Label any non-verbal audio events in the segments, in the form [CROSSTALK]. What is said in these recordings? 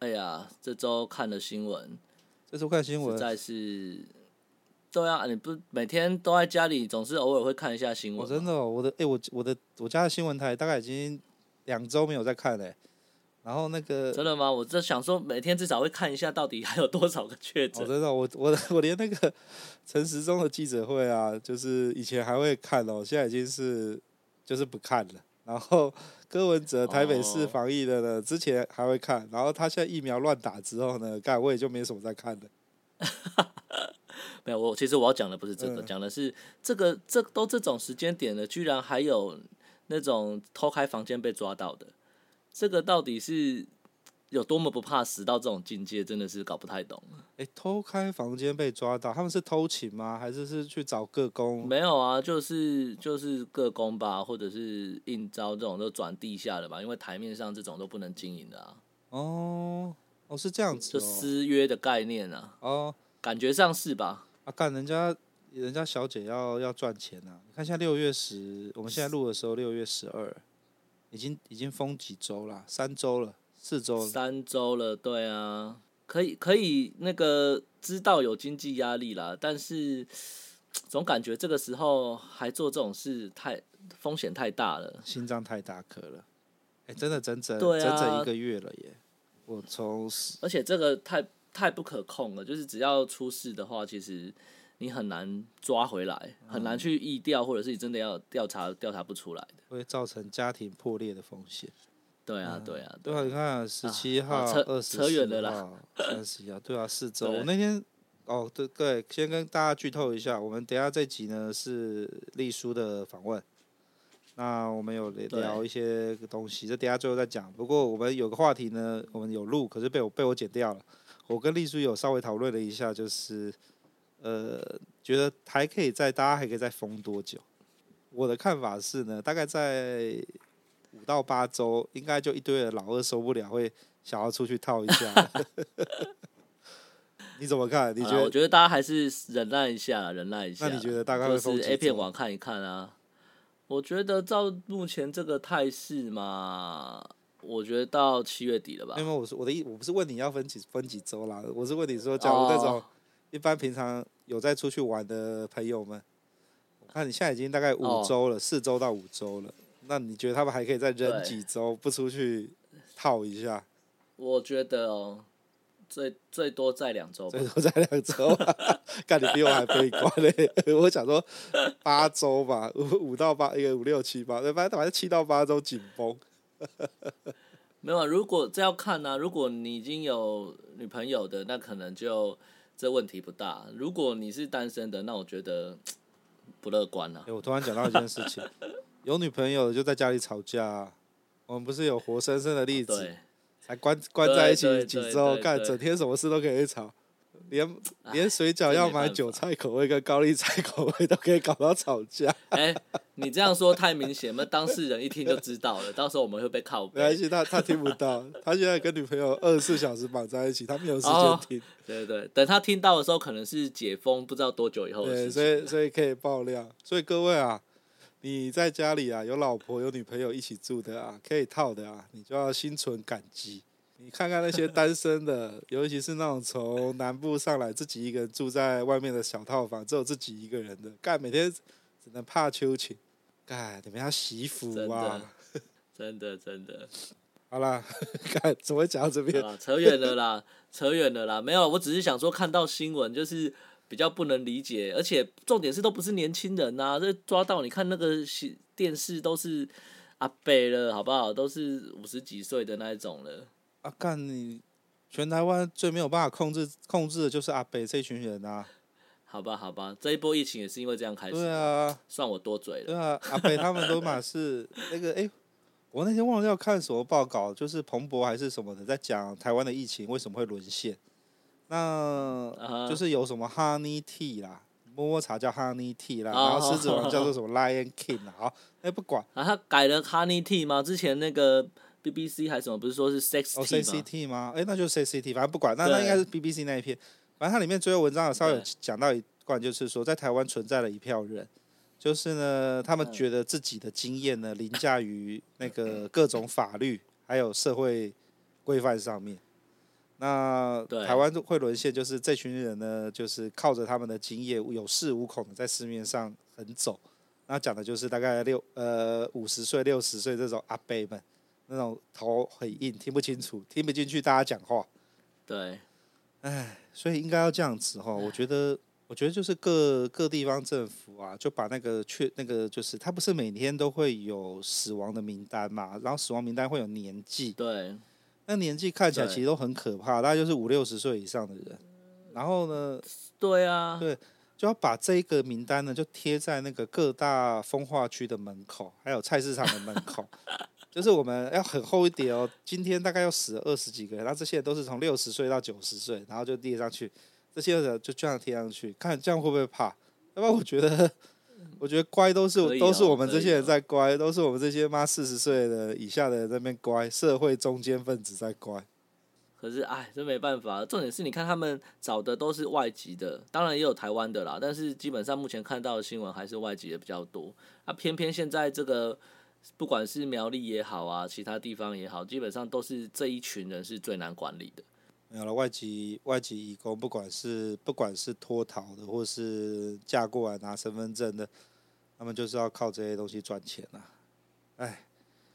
哎呀，这周看了新闻，这周看新闻实在是，对啊，你不每天都在家里，总是偶尔会看一下新闻。我真的、哦，我的哎，我我的我家的新闻台大概已经两周没有在看嘞。然后那个真的吗？我就想说，每天至少会看一下，到底还有多少个确诊。我真的，我我我连那个陈时中的记者会啊，就是以前还会看哦，现在已经是就是不看了。然后柯文哲台北市防疫的呢，哦、之前还会看，然后他现在疫苗乱打之后呢，干我也就没什么在看的。[LAUGHS] 没有，我其实我要讲的不是这个，嗯、讲的是这个这都这种时间点了，居然还有那种偷开房间被抓到的。这个到底是有多么不怕死到这种境界，真的是搞不太懂。哎，偷开房间被抓到，他们是偷情吗？还是是去找个工？没有啊，就是就是个工吧，或者是应招这种都转地下的吧，因为台面上这种都不能经营的啊。哦，哦是这样子，就私约的概念啊。哦，感觉上是吧？啊，干人家人家小姐要要赚钱啊！你看现在六月十，我们现在录的时候六月十二。已经已经封几周了？三周了，四周了。三周了，对啊，可以可以那个知道有经济压力啦，但是总感觉这个时候还做这种事太风险太大了，心脏太大颗了。哎，真的整整整整一个月了耶！我从而且这个太太不可控了，就是只要出事的话，其实。你很难抓回来，很难去疫调，或者是你真的要调查调查不出来的，会造成家庭破裂的风险。对啊，对啊，对啊，你看十七号、二十四号、三十一号，对啊，四周。我那天哦，对对，先跟大家剧透一下，我们等下这集呢是丽书的访问，那我们有聊一些东西，这等下最后再讲。不过我们有个话题呢，我们有录，可是被我被我剪掉了。我跟丽叔有稍微讨论了一下，就是。呃，觉得还可以再，大家还可以再封多久？我的看法是呢，大概在五到八周，应该就一堆的老二受不了，会想要出去套一下。[LAUGHS] 你怎么看？你觉得？我觉得大家还是忍耐一下，忍耐一下。那你觉得大概会是 A 片网看一看啊。我觉得照目前这个态势嘛，我觉得到七月底了吧。因为我是我的意，我不是问你要分几分几周啦，我是问你说，假如那种。哦一般平常有在出去玩的朋友们，我看你现在已经大概五周了，哦、四周到五周了。那你觉得他们还可以再忍几周不出去套一下？我觉得哦，最最多再两周，最多再两周。看 [LAUGHS] 你比我还悲观嘞！[LAUGHS] 我想说八周吧，五五到八，一个五六七八，反正反正七到八周紧绷。[LAUGHS] 没有，如果这要看呢、啊，如果你已经有女朋友的，那可能就。这问题不大。如果你是单身的，那我觉得 [TSK] 不乐观了、啊。哎，我突然讲到一件事情，有女朋友的就在家里吵架、啊。我们不是有活生生的例子，对才关关在一起几周，干整天什么事都可以吵。连连水饺要买韭菜口味跟高丽菜口味都可以搞到吵架。哎，你这样说太明显，那当事人一听就知道了。到时候我们会被靠北。没关系，他他听不到。他现在跟女朋友二十四小时绑在一起，他没有时间听。[LAUGHS] 对对对，等他听到的时候，可能是解封，不知道多久以后的事情。对，所以所以可以爆料。所以各位啊，你在家里啊，有老婆有女朋友一起住的啊，可以套的啊，你就要心存感激。你看看那些单身的，尤其是那种从南部上来自己一个人住在外面的小套房，只有自己一个人的，干每天只能怕秋情，干你们要惜福啊！真的真的。好啦，[LAUGHS] 看怎么会讲到这边？扯远了啦，[LAUGHS] 扯远了啦，没有，我只是想说看到新闻就是比较不能理解，而且重点是都不是年轻人呐、啊，这抓到你看那个电视都是阿伯了，好不好？都是五十几岁的那一种了。啊，干你！全台湾最没有办法控制控制的就是阿北这群人啊！好吧，好吧，这一波疫情也是因为这样开始。对啊，算我多嘴了。对啊，阿北他们都嘛是那个哎、欸，我那天忘了要看什么报告，就是彭博还是什么的，在讲台湾的疫情为什么会沦陷。那就是有什么 Honey Tea 啦，摸摸茶叫 Honey Tea 啦，然后狮子王叫做什么 Lion King 啦。好，哎，不管。啊，他改了 Honey Tea 吗？之前那个 BBC 还是什么，不是说是 Sex Tea 吗？哦 Tea 吗？哎，那就是 Tea，反正不管。那那应该是 BBC 那一篇。反正它里面最后文章有稍微有讲到一段，就是说在台湾存在了一票人。就是呢，他们觉得自己的经验呢凌驾于那个各种法律还有社会规范上面。那台湾会沦陷，就是这群人呢，就是靠着他们的经验，有恃无恐的在市面上横走。那讲的就是大概六呃五十岁、六十岁这种阿伯们，那种头很硬，听不清楚，听不进去大家讲话。对，哎，所以应该要这样子哈，我觉得。我觉得就是各各地方政府啊，就把那个确那个就是他不是每天都会有死亡的名单嘛，然后死亡名单会有年纪，对，那年纪看起来其实都很可怕，大概就是五六十岁以上的人，然后呢，对啊，对，就要把这个名单呢就贴在那个各大风化区的门口，还有菜市场的门口，[LAUGHS] 就是我们要很厚一叠哦，今天大概要死了二十几个人，然后这些都是从六十岁到九十岁，然后就列上去。这些人就这样贴上去，看这样会不会怕？要不然我觉得，我觉得乖都是、哦、都是我们这些人在乖，哦、都是我们这些妈四十岁的以下的人在那边乖，社会中间分子在乖。可是哎，真没办法。重点是你看他们找的都是外籍的，当然也有台湾的啦，但是基本上目前看到的新闻还是外籍的比较多。那、啊、偏偏现在这个不管是苗栗也好啊，其他地方也好，基本上都是这一群人是最难管理的。没有了外籍外籍移工，不管是不管是脱逃的，或是嫁过来拿身份证的，他们就是要靠这些东西赚钱、啊。哎，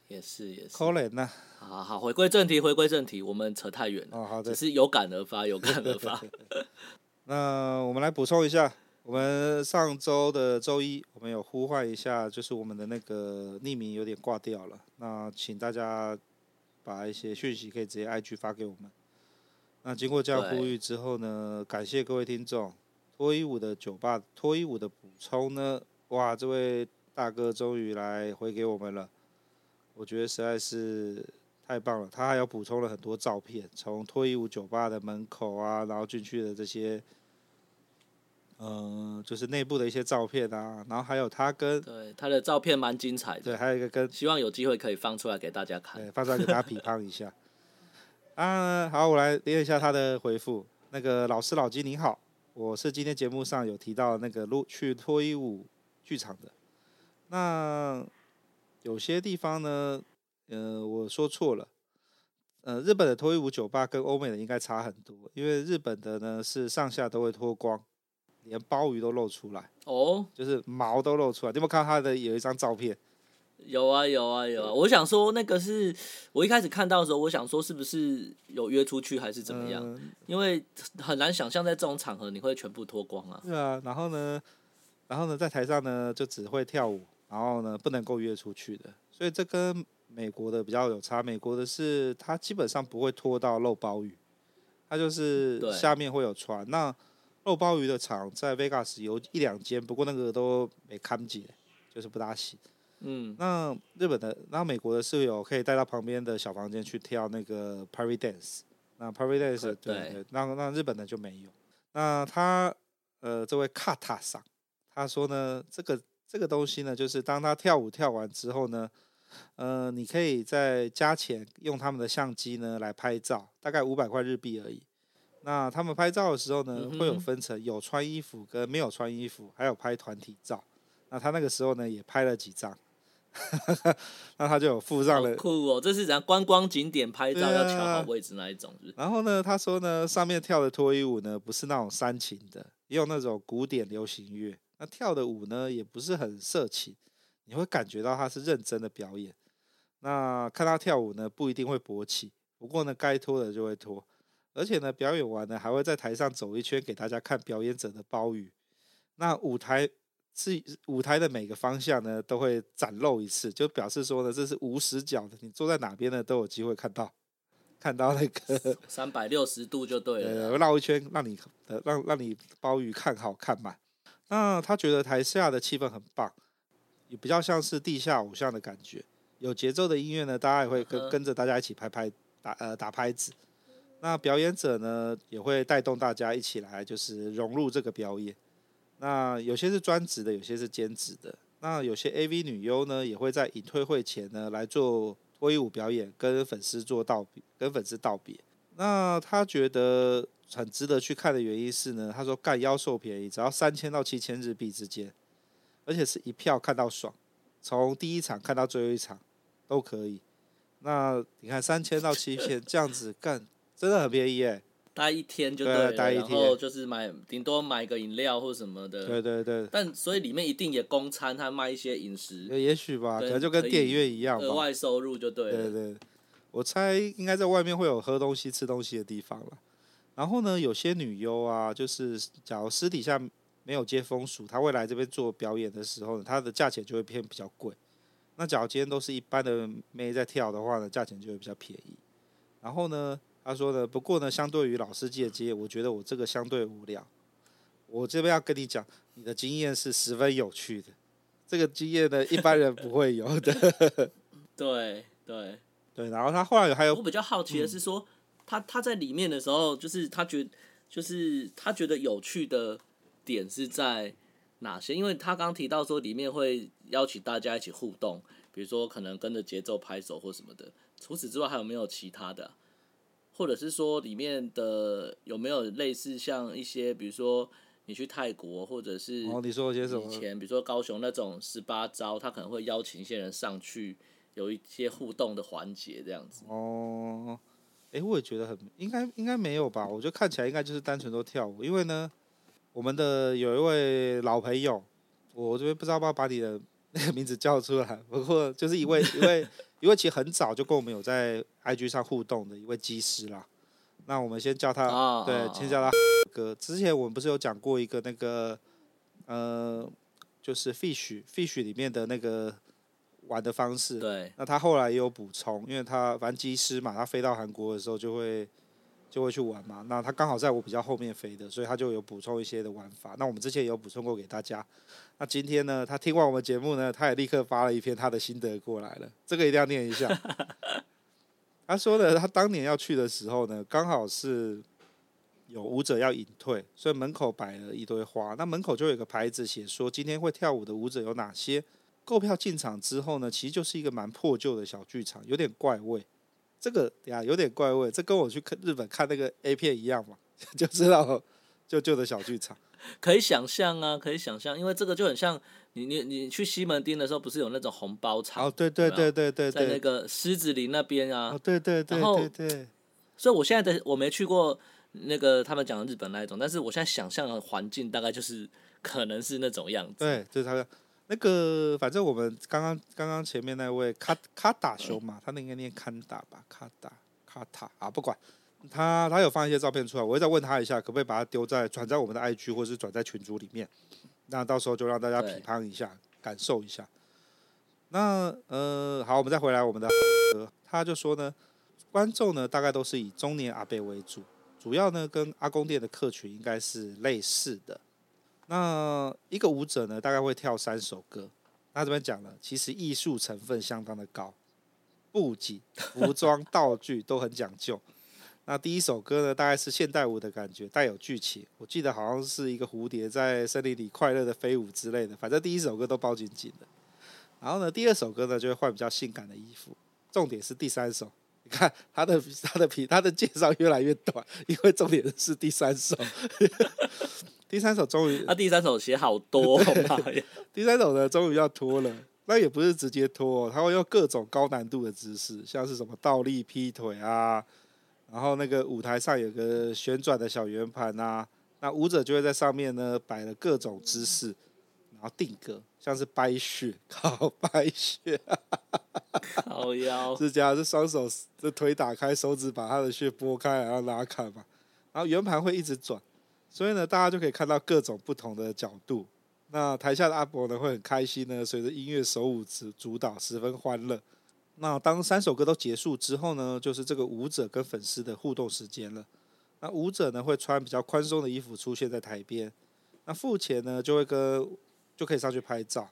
也是也是。可怜呐。好好，回归正题，回归正题，我们扯太远了。哦，好的。只是有感而发，有感而发。[LAUGHS] 那我们来补充一下，我们上周的周一，我们有呼唤一下，就是我们的那个匿名有点挂掉了。那请大家把一些讯息可以直接 IG 发给我们。那经过这样呼吁之后呢，感谢各位听众，脱衣舞的酒吧脱衣舞的补充呢，哇，这位大哥终于来回给我们了，我觉得实在是太棒了。他还有补充了很多照片，从脱衣舞酒吧的门口啊，然后进去的这些，嗯、呃，就是内部的一些照片啊，然后还有他跟对他的照片蛮精彩的，对，还有一个跟希望有机会可以放出来给大家看，对，放出来给大家批判 [LAUGHS] 一下。啊，好，我来念一下他的回复。那个老师老金你好，我是今天节目上有提到那个录去脱衣舞剧场的。那有些地方呢，呃，我说错了。呃，日本的脱衣舞酒吧跟欧美的应该差很多，因为日本的呢是上下都会脱光，连鲍鱼都露出来。哦，就是毛都露出来。你有没有看到他的有一张照片？有啊有啊有啊！我想说那个是我一开始看到的时候，我想说是不是有约出去还是怎么样？嗯、因为很难想象在这种场合你会全部脱光啊。对啊，然后呢，然后呢，在台上呢就只会跳舞，然后呢不能够约出去的。所以这跟美国的比较有差。美国的是他基本上不会脱到露包鱼，他就是下面会有穿。那露包鱼的场在 Vegas 有一两间，不过那个都没看见，就是不大行。嗯，那日本的，那美国的室友可以带到旁边的小房间去跳那个 private dance。那 private dance 对，对，对，那那日本的就没有。那他呃，这位卡塔桑，他说呢，这个这个东西呢，就是当他跳舞跳完之后呢，呃，你可以再加钱用他们的相机呢来拍照，大概五百块日币而已。那他们拍照的时候呢，会有分成有穿衣服跟没有穿衣服，还有拍团体照。那他那个时候呢，也拍了几张。[LAUGHS] 那他就有附上了，酷哦！这是怎样观光景点拍照要调好位置那一种是是？然后呢，他说呢，上面跳的脱衣舞呢，不是那种煽情的，也有那种古典流行乐。那跳的舞呢，也不是很色情，你会感觉到他是认真的表演。那看他跳舞呢，不一定会勃起，不过呢，该脱的就会脱，而且呢，表演完呢，还会在台上走一圈给大家看表演者的包雨。那舞台。是舞台的每个方向呢，都会展露一次，就表示说呢，这是无死角的，你坐在哪边呢，都有机会看到，看到那个三百六十度就对了，绕一圈让你呃让让你包鱼看好看嘛。那他觉得台下的气氛很棒，也比较像是地下偶像的感觉，有节奏的音乐呢，大家也会跟跟着大家一起拍拍打呃打拍子。那表演者呢，也会带动大家一起来，就是融入这个表演。那有些是专职的，有些是兼职的。那有些 AV 女优呢，也会在隐退会前呢来做脱衣舞表演，跟粉丝做道别，跟粉丝道别。那他觉得很值得去看的原因是呢，他说干妖兽便宜，只要三千到七千日币之间，而且是一票看到爽，从第一场看到最后一场都可以。那你看三千到七千这样子干。真的很便宜诶，待一天就对了，对然后就是买顶多买个饮料或什么的。对对对。但所以里面一定也供餐，他卖一些饮食。也许吧，可能就跟电影院一样吧。额外收入就对了。对对，我猜应该在外面会有喝东西、吃东西的地方了。然后呢，有些女优啊，就是假如私底下没有接风俗，她会来这边做表演的时候呢，她的价钱就会偏比较贵。那假如今天都是一般的妹在跳的话呢，价钱就会比较便宜。然后呢，他说的，不过呢，相对于老司机的经验，我觉得我这个相对无聊。我这边要跟你讲，你的经验是十分有趣的，这个经验呢，一般人不会有的。[LAUGHS] 对对对，然后他后来还有，我比较好奇的是说，嗯、他他在里面的时候，就是他觉，就是他觉得有趣的点是在哪些？因为他刚刚提到说，里面会邀请大家一起互动，比如说可能跟着节奏拍手或什么的。除此之外，还有没有其他的啊？或者是说里面的有没有类似像一些，比如说你去泰国，或者是哦，你说些什么？以前比如说高雄那种十八招，他可能会邀请一些人上去，有一些互动的环节这样子。哦，哎、欸，我也觉得很应该应该没有吧？我觉得看起来应该就是单纯都跳舞，因为呢，我们的有一位老朋友，我这边不知道要不要把你的那 [LAUGHS] 个名字叫出来，不过就是一位一位。因为其实很早就跟我们有在 IG 上互动的一位机师啦，那我们先叫他，oh, 对，先叫他哥。之前我们不是有讲过一个那个，呃，就是 Fish Fish 里面的那个玩的方式。对。那他后来也有补充，因为他反正机师嘛，他飞到韩国的时候就会。就会去玩嘛，那他刚好在我比较后面飞的，所以他就有补充一些的玩法。那我们之前也有补充过给大家。那今天呢，他听完我们节目呢，他也立刻发了一篇他的心得过来了，这个一定要念一下。[LAUGHS] 他说的，他当年要去的时候呢，刚好是有舞者要隐退，所以门口摆了一堆花。那门口就有一个牌子写说，今天会跳舞的舞者有哪些。购票进场之后呢，其实就是一个蛮破旧的小剧场，有点怪味。这个呀有点怪味，这跟我去看日本看那个 A 片一样嘛，[LAUGHS] 就知道旧旧的小剧场，可以想象啊，可以想象，因为这个就很像你你你去西门町的时候，不是有那种红包场？哦，对对对对对，在那个狮子林那边啊，哦、对对对对对。所以我现在的我没去过那个他们讲的日本那一种，但是我现在想象的环境大概就是可能是那种样子。对，就是他的。那个，反正我们刚刚刚刚前面那位卡卡达兄嘛，他那应该念坎达吧，卡达卡塔啊，不管他，他有放一些照片出来，我会再问他一下，可不可以把它丢在转在我们的 IG 或是转在群组里面，那到时候就让大家批判一下，感受一下。那呃，好，我们再回来我们的，他就说呢，观众呢大概都是以中年阿伯为主，主要呢跟阿公店的客群应该是类似的。那一个舞者呢，大概会跳三首歌。那这边讲了，其实艺术成分相当的高，布景、服装、道具都很讲究。那第一首歌呢，大概是现代舞的感觉，带有剧情。我记得好像是一个蝴蝶在森林里快乐的飞舞之类的。反正第一首歌都包紧紧的。然后呢，第二首歌呢，就会换比较性感的衣服。重点是第三首，你看他的他的皮他的介绍越来越短，因为重点是第三首。[LAUGHS] 第三首终于，那第三首写好多，[LAUGHS] 第三首呢，终于要脱了，那也不是直接脱，他会用各种高难度的姿势，像是什么倒立劈腿啊，然后那个舞台上有个旋转的小圆盘啊，那舞者就会在上面呢摆了各种姿势，然后定格，像是掰雪，靠掰雪，好腰，[LAUGHS] 是这样，是双手这腿打开，手指把他的血拨开，然后拉开嘛，然后圆盘会一直转。所以呢，大家就可以看到各种不同的角度。那台下的阿伯呢，会很开心呢，随着音乐手舞指主导，十分欢乐。那当三首歌都结束之后呢，就是这个舞者跟粉丝的互动时间了。那舞者呢，会穿比较宽松的衣服出现在台边。那付钱呢，就会跟就可以上去拍照。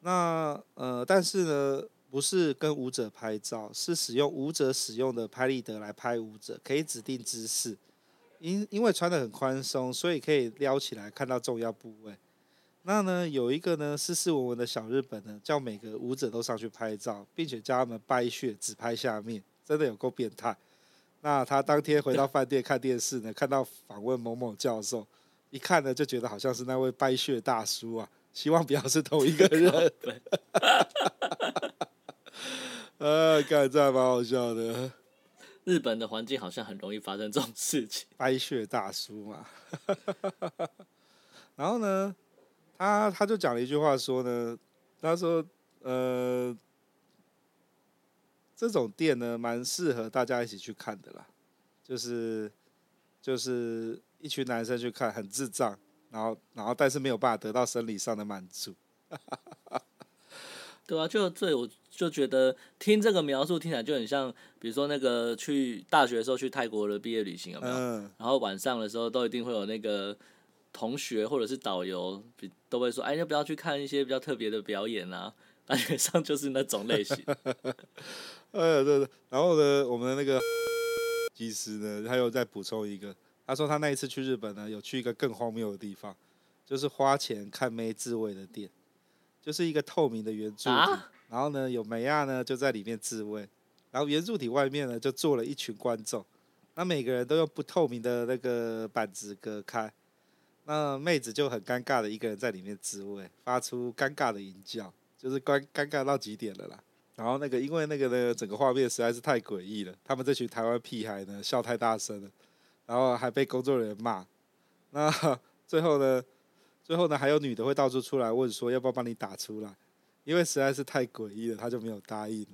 那呃，但是呢，不是跟舞者拍照，是使用舞者使用的拍立得来拍舞者，可以指定姿势。因因为穿得很宽松，所以可以撩起来看到重要部位。那呢，有一个呢斯斯文文的小日本呢，叫每个舞者都上去拍照，并且叫他们掰穴只拍下面，真的有够变态。那他当天回到饭店看电视呢，看到访问某某教授，一看呢就觉得好像是那位掰穴大叔啊，希望不要是同一个人。[LAUGHS] 呃，看这还蛮好笑的。日本的环境好像很容易发生这种事情。掰穴大叔嘛，[LAUGHS] 然后呢，他他就讲了一句话说呢，他说呃，这种店呢蛮适合大家一起去看的啦，就是就是一群男生去看很智障，然后然后但是没有办法得到生理上的满足。对啊，就这我就觉得听这个描述听起来就很像，比如说那个去大学的时候去泰国的毕业旅行有没有？嗯。然后晚上的时候都一定会有那个同学或者是导游，都会说：“哎，要不要去看一些比较特别的表演啊？” [LAUGHS] 大学上就是那种类型。[LAUGHS] 哎，对对。然后呢，我们的那个 [LAUGHS] 技师呢，他又再补充一个，他说他那一次去日本呢，有去一个更荒谬的地方，就是花钱看妹自慰的店。就是一个透明的圆柱体，啊、然后呢，有梅亚呢就在里面自慰，然后圆柱体外面呢就坐了一群观众，那每个人都用不透明的那个板子隔开，那妹子就很尴尬的一个人在里面自慰，发出尴尬的淫叫，就是尴尴尬到极点了啦。然后那个因为那个呢整个画面实在是太诡异了，他们这群台湾屁孩呢笑太大声了，然后还被工作人员骂，那 [LAUGHS] 最后呢？最后呢，还有女的会到处出来问说要不要帮你打出来，因为实在是太诡异了，他就没有答应了。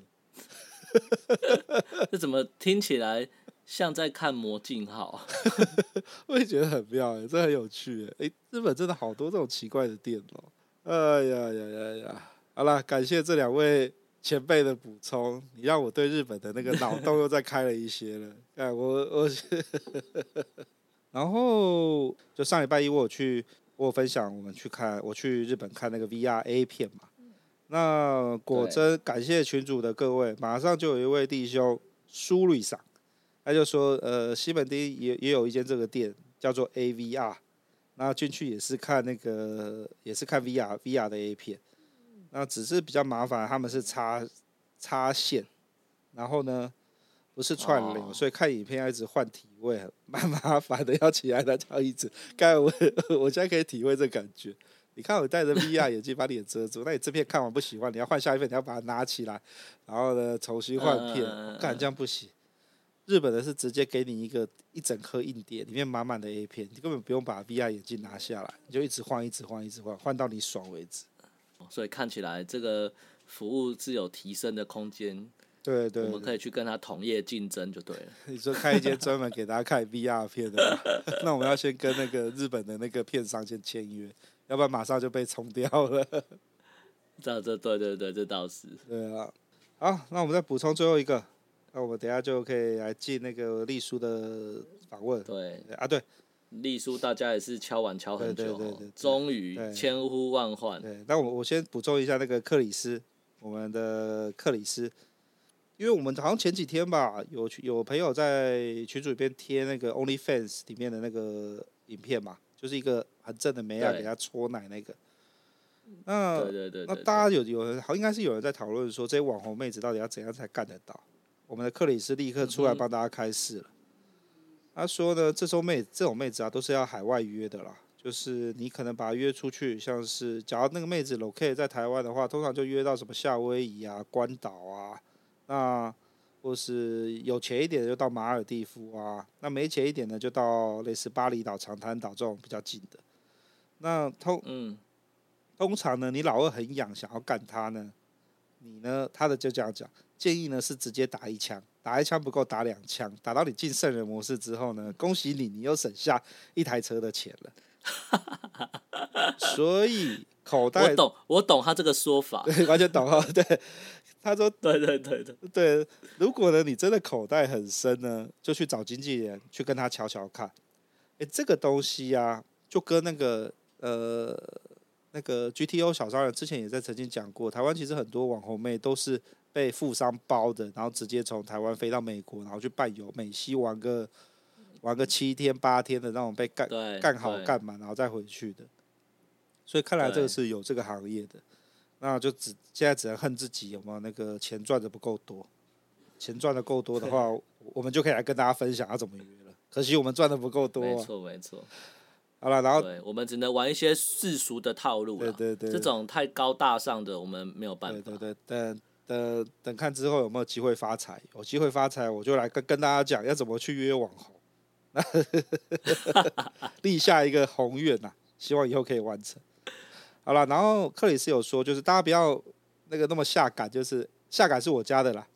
[LAUGHS] 这怎么听起来像在看魔镜号？[LAUGHS] 我也觉得很妙哎，这很有趣哎。日本真的好多这种奇怪的店哦。哎呀呀呀呀！好了，感谢这两位前辈的补充，你让我对日本的那个脑洞又再开了一些了。[LAUGHS] 哎，我我，[LAUGHS] 然后就上礼拜一我有去。我分享，我们去看，我去日本看那个 VR A 片嘛。那果真感谢群主的各位，马上就有一位弟兄苏瑞桑，他就说，呃，西门町也也有一间这个店，叫做 AVR。那进去也是看那个，也是看 VR VR 的 A 片。那只是比较麻烦，他们是插插线，然后呢，不是串流，所以看影片要一直换体位，[LAUGHS] 蛮麻烦的，要起来拿脚椅子。刚才我 [LAUGHS] 我现在可以体会这感觉。你看我戴着 VR 眼镜把脸遮住，那你这片看完不喜欢，你要换下一片，你要把它拿起来，然后呢重新换片，干这样不行。日本的是直接给你一个一整颗硬碟，里面满满的 A 片，你根本不用把 VR 眼镜拿下来，你就一直换，一直换，一直换，换到你爽为止。所以看起来这个服务是有提升的空间。对，对对，我们可以去跟他同业竞争就对了。[LAUGHS] 你说开一间专门给大家看 VR 片的，[LAUGHS] 那我们要先跟那个日本的那个片商先签约，要不然马上就被冲掉了。这这对对对，这倒是。对啊，好，那我们再补充最后一个，那我们等下就可以来进那个丽叔的访问。对啊，对，丽叔大家也是敲碗敲很久，对对对，终于千呼万唤。对，那我我先补充一下那个克里斯，我们的克里斯。因为我们好像前几天吧，有有朋友在群组里边贴那个 OnlyFans 里面的那个影片嘛，就是一个很正的妹啊，给他搓奶那个。那对对对，那大家有有人好应该是有人在讨论说，这些网红妹子到底要怎样才干得到？我们的克里斯立刻出来帮大家开示了。他说呢，这种妹这种妹子啊，都是要海外约的啦，就是你可能把她约出去，像是假如那个妹子 locate 在台湾的话，通常就约到什么夏威夷啊、关岛啊。那或是有钱一点的就到马尔蒂夫啊，那没钱一点的就到类似巴厘岛、长滩岛这种比较近的。那通嗯，通常呢，你老二很痒，想要干他呢，你呢，他的就这样讲，建议呢是直接打一枪，打一枪不够打两枪，打到你进圣人模式之后呢，恭喜你，你又省下一台车的钱了。[LAUGHS] 所以口袋我懂，我懂他这个说法，对，完全懂哈，对。他说：[LAUGHS] “对对对对对，如果呢，你真的口袋很深呢，就去找经纪人去跟他瞧瞧看。哎，这个东西呀、啊，就跟那个呃那个 GTO 小商人之前也在曾经讲过，台湾其实很多网红妹都是被富商包的，然后直接从台湾飞到美国，然后去伴游美西玩个玩个七天八天的那种被干干好干满，然后再回去的。所以看来这个是有这个行业的，那就只现在只能恨自己有没有那个钱赚的不够多，钱赚的够多的话，[LAUGHS] 我们就可以来跟大家分享要怎么约了。可惜我们赚的不够多啊。没错没错。好了，然后对我们只能玩一些世俗的套路了。对对对，这种太高大上的我们没有办法。对对对，等等等看之后有没有机会发财，有机会发财我就来跟跟大家讲要怎么去约网红，[LAUGHS] 立下一个宏愿呐，希望以后可以完成。好了，然后克里斯有说，就是大家不要那个那么下感，就是下感是我家的啦。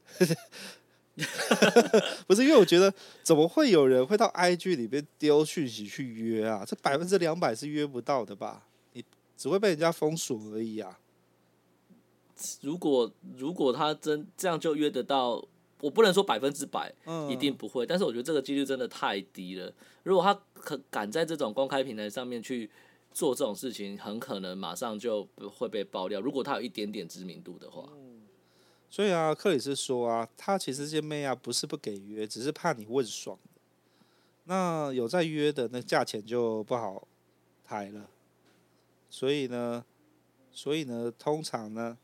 [LAUGHS] 不是因为我觉得，怎么会有人会到 IG 里面丢讯息去约啊？这百分之两百是约不到的吧？你只会被人家封锁而已啊。如果如果他真这样就约得到，我不能说百分之百，一定不会。但是我觉得这个几率真的太低了。如果他可敢在这种公开平台上面去做这种事情，很可能马上就会被爆料。如果他有一点点知名度的话。所以啊，克里斯说啊，他其实这些妹啊不是不给约，只是怕你问爽。那有在约的，那价钱就不好抬了。所以呢，所以呢，通常呢，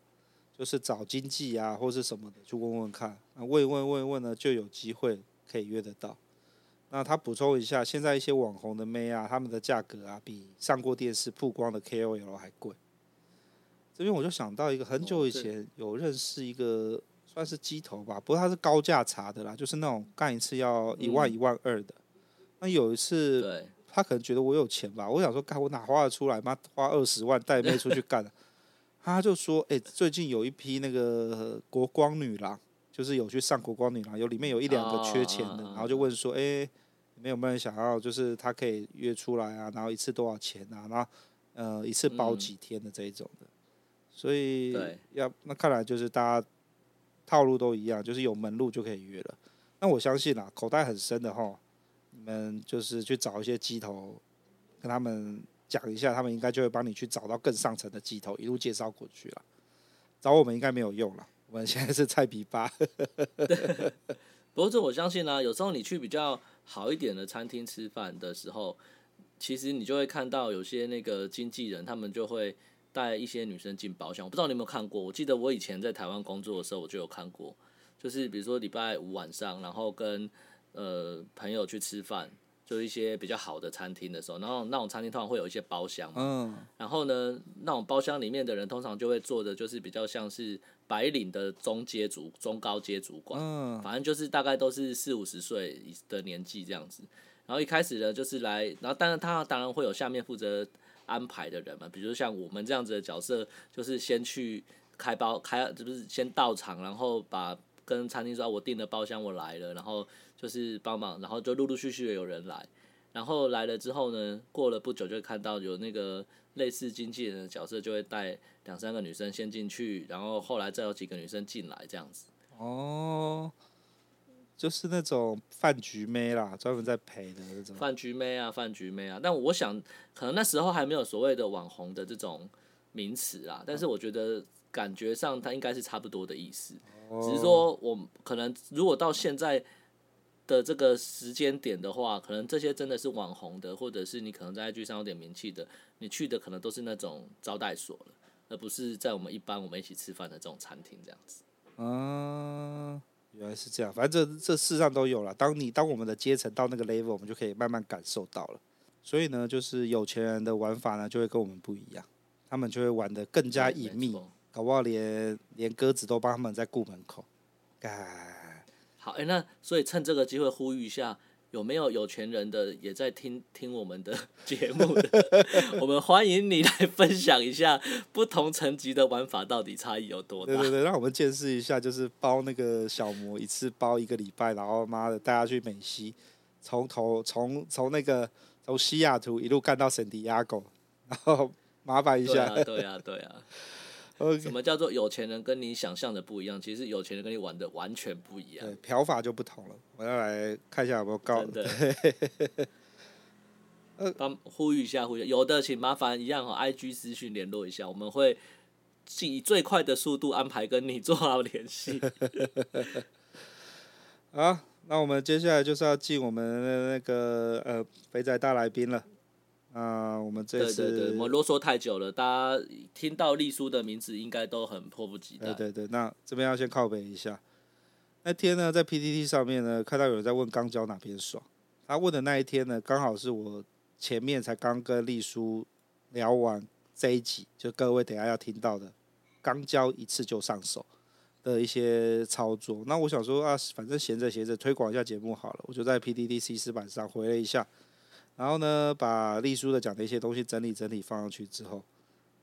就是找经纪啊或是什么的去问问看，那问一问问一问呢，就有机会可以约得到。那他补充一下，现在一些网红的妹啊，他们的价格啊，比上过电视曝光的 KOL 还贵。这边我就想到一个很久以前有认识一个算是鸡头吧，不过他是高价茶的啦，就是那种干一次要一万一万二的。那有一次，他可能觉得我有钱吧，我想说，干我哪花得出来？妈花二十万带妹出去干？[LAUGHS] 他就说，哎，最近有一批那个国光女郎，就是有去上国光女郎，有里面有一两个缺钱的，然后就问说，哎，你们有没有人想要，就是他可以约出来啊，然后一次多少钱啊？然后呃，一次包几天的这一种的。所以要那看来就是大家套路都一样，就是有门路就可以约了。那我相信啦，口袋很深的哈，你们就是去找一些鸡头，跟他们讲一下，他们应该就会帮你去找到更上层的鸡头，一路介绍过去了。找我们应该没有用了，我们现在是菜比八。不过这我相信啊，有时候你去比较好一点的餐厅吃饭的时候，其实你就会看到有些那个经纪人，他们就会。带一些女生进包厢，我不知道你有没有看过。我记得我以前在台湾工作的时候，我就有看过。就是比如说礼拜五晚上，然后跟呃朋友去吃饭，就一些比较好的餐厅的时候，然后那种餐厅通常会有一些包厢嘛。嗯。然后呢，那种包厢里面的人通常就会坐的，就是比较像是白领的中阶主、中高阶主管。嗯。反正就是大概都是四五十岁的年纪这样子。然后一开始呢，就是来，然后当然他当然会有下面负责。安排的人嘛，比如像我们这样子的角色，就是先去开包开，就是先到场，然后把跟餐厅说，我订的包厢我来了，然后就是帮忙，然后就陆陆续续的有人来，然后来了之后呢，过了不久就会看到有那个类似经纪人的角色，就会带两三个女生先进去，然后后来再有几个女生进来这样子。哦。就是那种饭局妹啦，专门在陪的那种。饭局妹啊，饭局妹啊，但我想可能那时候还没有所谓的网红的这种名词啊，但是我觉得感觉上它应该是差不多的意思，哦、只是说我可能如果到现在的这个时间点的话，可能这些真的是网红的，或者是你可能在 IG 上有点名气的，你去的可能都是那种招待所了，而不是在我们一般我们一起吃饭的这种餐厅这样子。嗯。原来是这样，反正这这世上都有了。当你当我们的阶层到那个 level，我们就可以慢慢感受到了。所以呢，就是有钱人的玩法呢，就会跟我们不一样，他们就会玩得更加隐秘，搞不好连连鸽子都帮他们在顾门口。哎，好，哎，那所以趁这个机会呼吁一下。有没有有钱人的也在听听我们的 [LAUGHS] 节目的？我们欢迎你来分享一下不同层级的玩法到底差异有多大？对对对，让我们见识一下，就是包那个小模一次包一个礼拜，然后妈的带他去美西，从头从从那个从西雅图一路干到圣地亚哥，然后麻烦一下。对啊，对啊，对啊。Okay. 什么叫做有钱人跟你想象的不一样？其实有钱人跟你玩的完全不一样。对，嫖法就不同了。我要来看一下有没有高的。[LAUGHS] 呃，帮呼吁一下，呼吁有的请麻烦一样和，IG 私讯联络一下，我们会以最快的速度安排跟你 [LAUGHS] 做好联系。[LAUGHS] 好，那我们接下来就是要进我们的那个呃肥仔大来宾了。啊，我们这次对对对，我啰嗦太久了，大家听到丽叔的名字应该都很迫不及待。对对对，那这边要先靠北一下。那天呢，在 PTT 上面呢，看到有人在问肛交哪边爽。他问的那一天呢，刚好是我前面才刚跟丽叔聊完这一集，就各位等下要听到的肛交一次就上手的一些操作。那我想说啊，反正闲着闲着推广一下节目好了，我就在 PTT C 四版上回了一下，然后呢，把丽叔的讲的一些东西整理整理放上去之后，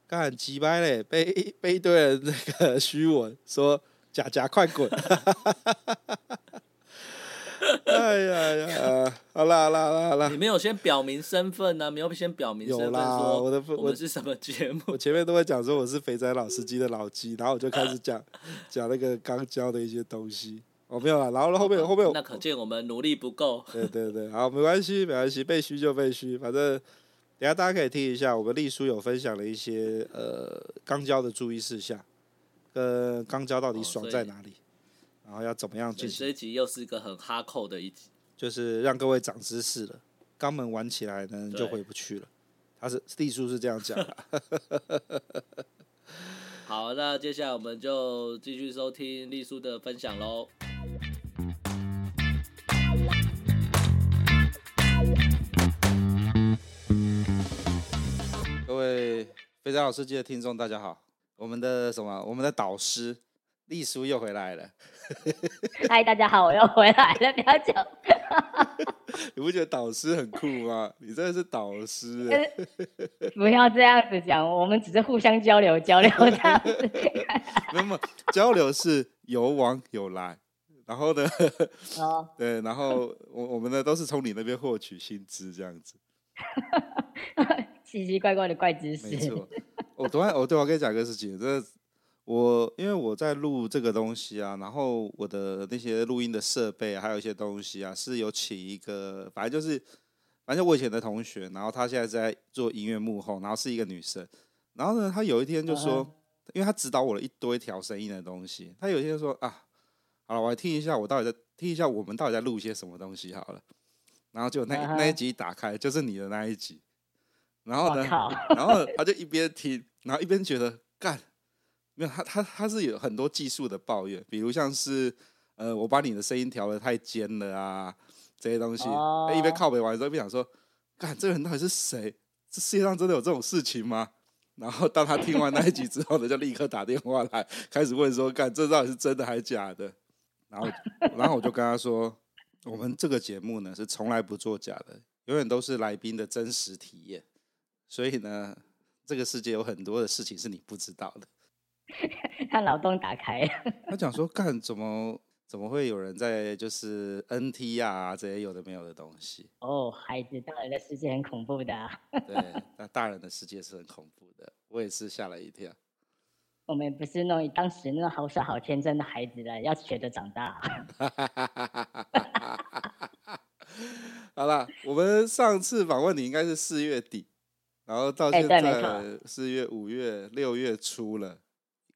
干鸡掰嘞，被 [LAUGHS] 被一堆人那个 [LAUGHS] 虚文说。假假快滚！[LAUGHS] 哎呀呀，好啦好啦好啦好啦！你没有先表明身份呢、啊？没有先表明身份，说我的我们是什么节目？我前面都会讲说我是肥仔老司机的老鸡，然后我就开始讲讲那个刚教的一些东西。哦，没有了，然后后面后面那可见我们努力不够。对对对，好，没关系没关系，被虚就被虚，反正等下大家可以听一下，我们丽叔有分享了一些呃刚交的注意事项。跟肛交到底爽在哪里？哦、然后要怎么样进行？这一集又是一个很哈扣的一集，就是让各位长知识了。肛门玩起来呢，就回不去了。他是丽叔是这样讲的。[LAUGHS] 好，那接下来我们就继续收听丽叔的分享喽。各位非常好世界的听众，大家好。我们的什么？我们的导师丽叔又回来了。嗨，大家好，我又回来了，不要讲。[LAUGHS] 你不觉得导师很酷吗？你真的是导师。不要这样子讲，我们只是互相交流交流 [LAUGHS] 这样子。那么交流是有往有来，然后呢？哦。[LAUGHS] 对，然后我我们呢都是从你那边获取薪资这样子。[LAUGHS] 奇奇怪怪的怪知识。没错。我昨天，我对我跟你讲一个事情，这我因为我在录这个东西啊，然后我的那些录音的设备还有一些东西啊，是有请一个，反正就是，反正我以前的同学，然后他现在在做音乐幕后，然后是一个女生，然后呢，他有一天就说，因为他指导我了一堆调声音的东西，他有一天就说啊，好了，我来听一下，我到底在听一下我们到底在录些什么东西好了，然后就那那一集一打开，就是你的那一集，然后呢，然后他就一边听。然后一边觉得干，没有他他他是有很多技术的抱怨，比如像是呃我把你的声音调的太尖了啊这些东西，哦、一边靠北完之后一边想说，干这个人到底是谁？这世界上真的有这种事情吗？然后当他听完那一集之后呢，就立刻打电话来开始问说，干这到底是真的还是假的？然后然后我就跟他说，我们这个节目呢是从来不作假的，永远都是来宾的真实体验，所以呢。这个世界有很多的事情是你不知道的。[LAUGHS] 他脑洞打开了。他讲说，干怎么怎么会有人在就是 NT 啊这些有的没有的东西？哦，孩子，大人的世界很恐怖的啊。对，那大人的世界是很恐怖的，我也是吓了一跳。我们不是那种当时那种好傻好天真的孩子了，要学着长大。[LAUGHS] 好了，我们上次访问你应该是四月底。然后到现在四月、五月、六月初了，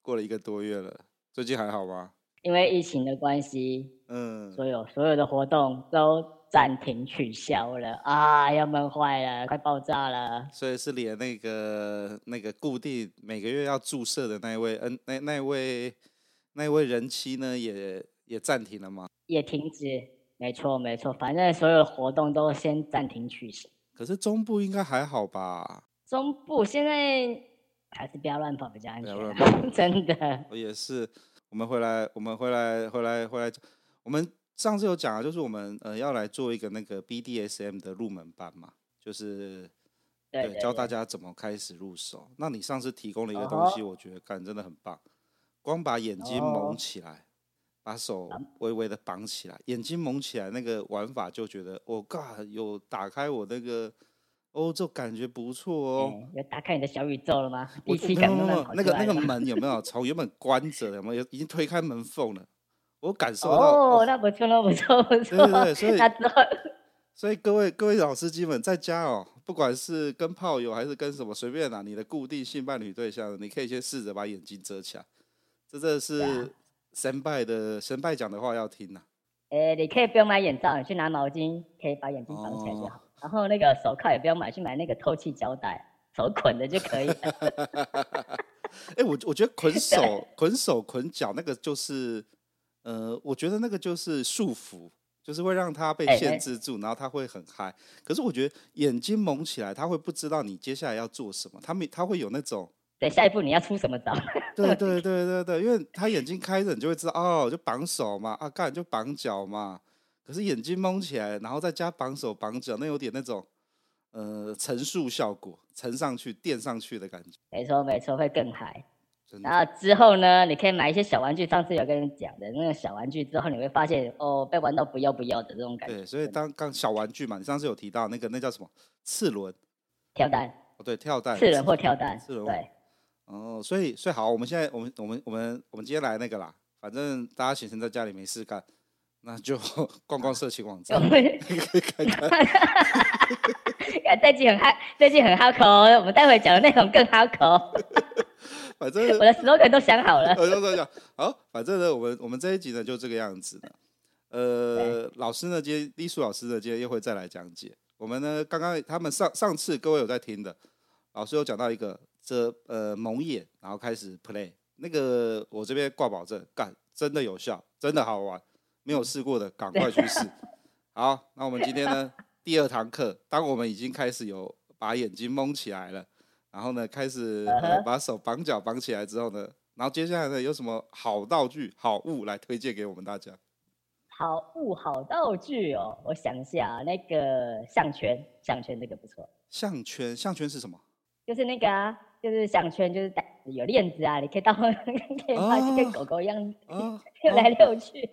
过了一个多月了，最近还好吗？因为疫情的关系，嗯，所有所有的活动都暂停取消了啊，要闷坏了，快爆炸了。所以是连那个那个固定每个月要注射的那一位，嗯，那那位那位人妻呢，也也暂停了吗？也停止，没错没错，反正所有活动都先暂停取消。可是中部应该还好吧？中部现在还是不要乱跑比较安全，[LAUGHS] 真的。我也是，我们回来，我们回来，回来，回来。我们上次有讲啊，就是我们呃要来做一个那个 BDSM 的入门班嘛，就是对，教大家怎么开始入手。那你上次提供了一个东西，我觉得干真的很棒，光把眼睛蒙起来。把手微微的绑起来，眼睛蒙起来，那个玩法就觉得，我、oh、God，有打开我那个欧洲感觉不错哦。有打开你的小宇宙了吗？我没有没有，那个那个门有没有从原本关着的，有没有已经推开门缝了？我感受到哦，那不错，那不错，不错。对对对，所以 [LAUGHS] 所以各位各位老司机们在家哦，不管是跟炮友还是跟什么随便拿、啊、你的固定性伴侣对象，你可以先试着把眼睛遮起来。这这是神拜的神拜讲的话要听呐、啊。哎、欸，你可以不用买眼罩，你去拿毛巾，可以把眼睛绑起来就好。哦、然后那个手铐也不用买，去买那个透气胶带，手捆的就可以了。[LAUGHS] 哎、欸，我我觉得捆手、[LAUGHS] 捆手、捆脚那个就是，呃，我觉得那个就是束缚。就是会让他被限制住，然后他会很嗨。可是我觉得眼睛蒙起来，他会不知道你接下来要做什么。他没，他会有那种，对，下一步你要出什么招？[LAUGHS] 对对对对对，因为他眼睛开着，你就会知道哦，就绑手嘛，啊干就绑脚嘛。可是眼睛蒙起来，然后再加绑手绑脚，那有点那种呃乘数效果，乘上去垫上去的感觉。没错没错，会更嗨。然后之后呢，你可以买一些小玩具。上次有跟你讲的那个小玩具，之后你会发现哦，被玩到不要不要的这种感觉。对，所以当刚小玩具嘛，你上次有提到那个那叫什么？次轮跳蛋。哦，对，跳蛋。次轮或跳蛋。次轮。对。哦，所以所以好，我们现在我们我们我们我们今天来那个啦，反正大家闲闲在家里没事干，那就逛逛色情网站，[LAUGHS] 可以看看。[LAUGHS] 最近很哈，最近很哈口，我们待会讲的内容更哈口。反正我的 slogan 都想好了。[LAUGHS] 我都讲好，反正呢，我们我们这一集呢就这个样子呢。呃，老师呢，今天丽书老师呢，今天又会再来讲解。我们呢，刚刚他们上上次各位有在听的，老师有讲到一个这呃蒙眼，然后开始 play 那个，我这边挂保证，干真的有效，真的好玩，没有试过的赶快去试。[LAUGHS] 好，那我们今天呢第二堂课，当我们已经开始有把眼睛蒙起来了。然后呢，开始、呃、把手绑脚绑起来之后呢，然后接下来呢，有什么好道具、好物来推荐给我们大家？好物、好道具哦，我想一下，那个项圈，项圈这个不错。项圈，项圈是什么？就是那个啊，就是项圈，就是带有链子啊，你可以到后面 [LAUGHS] 可以发现跟狗狗一样溜 [LAUGHS] 来溜去。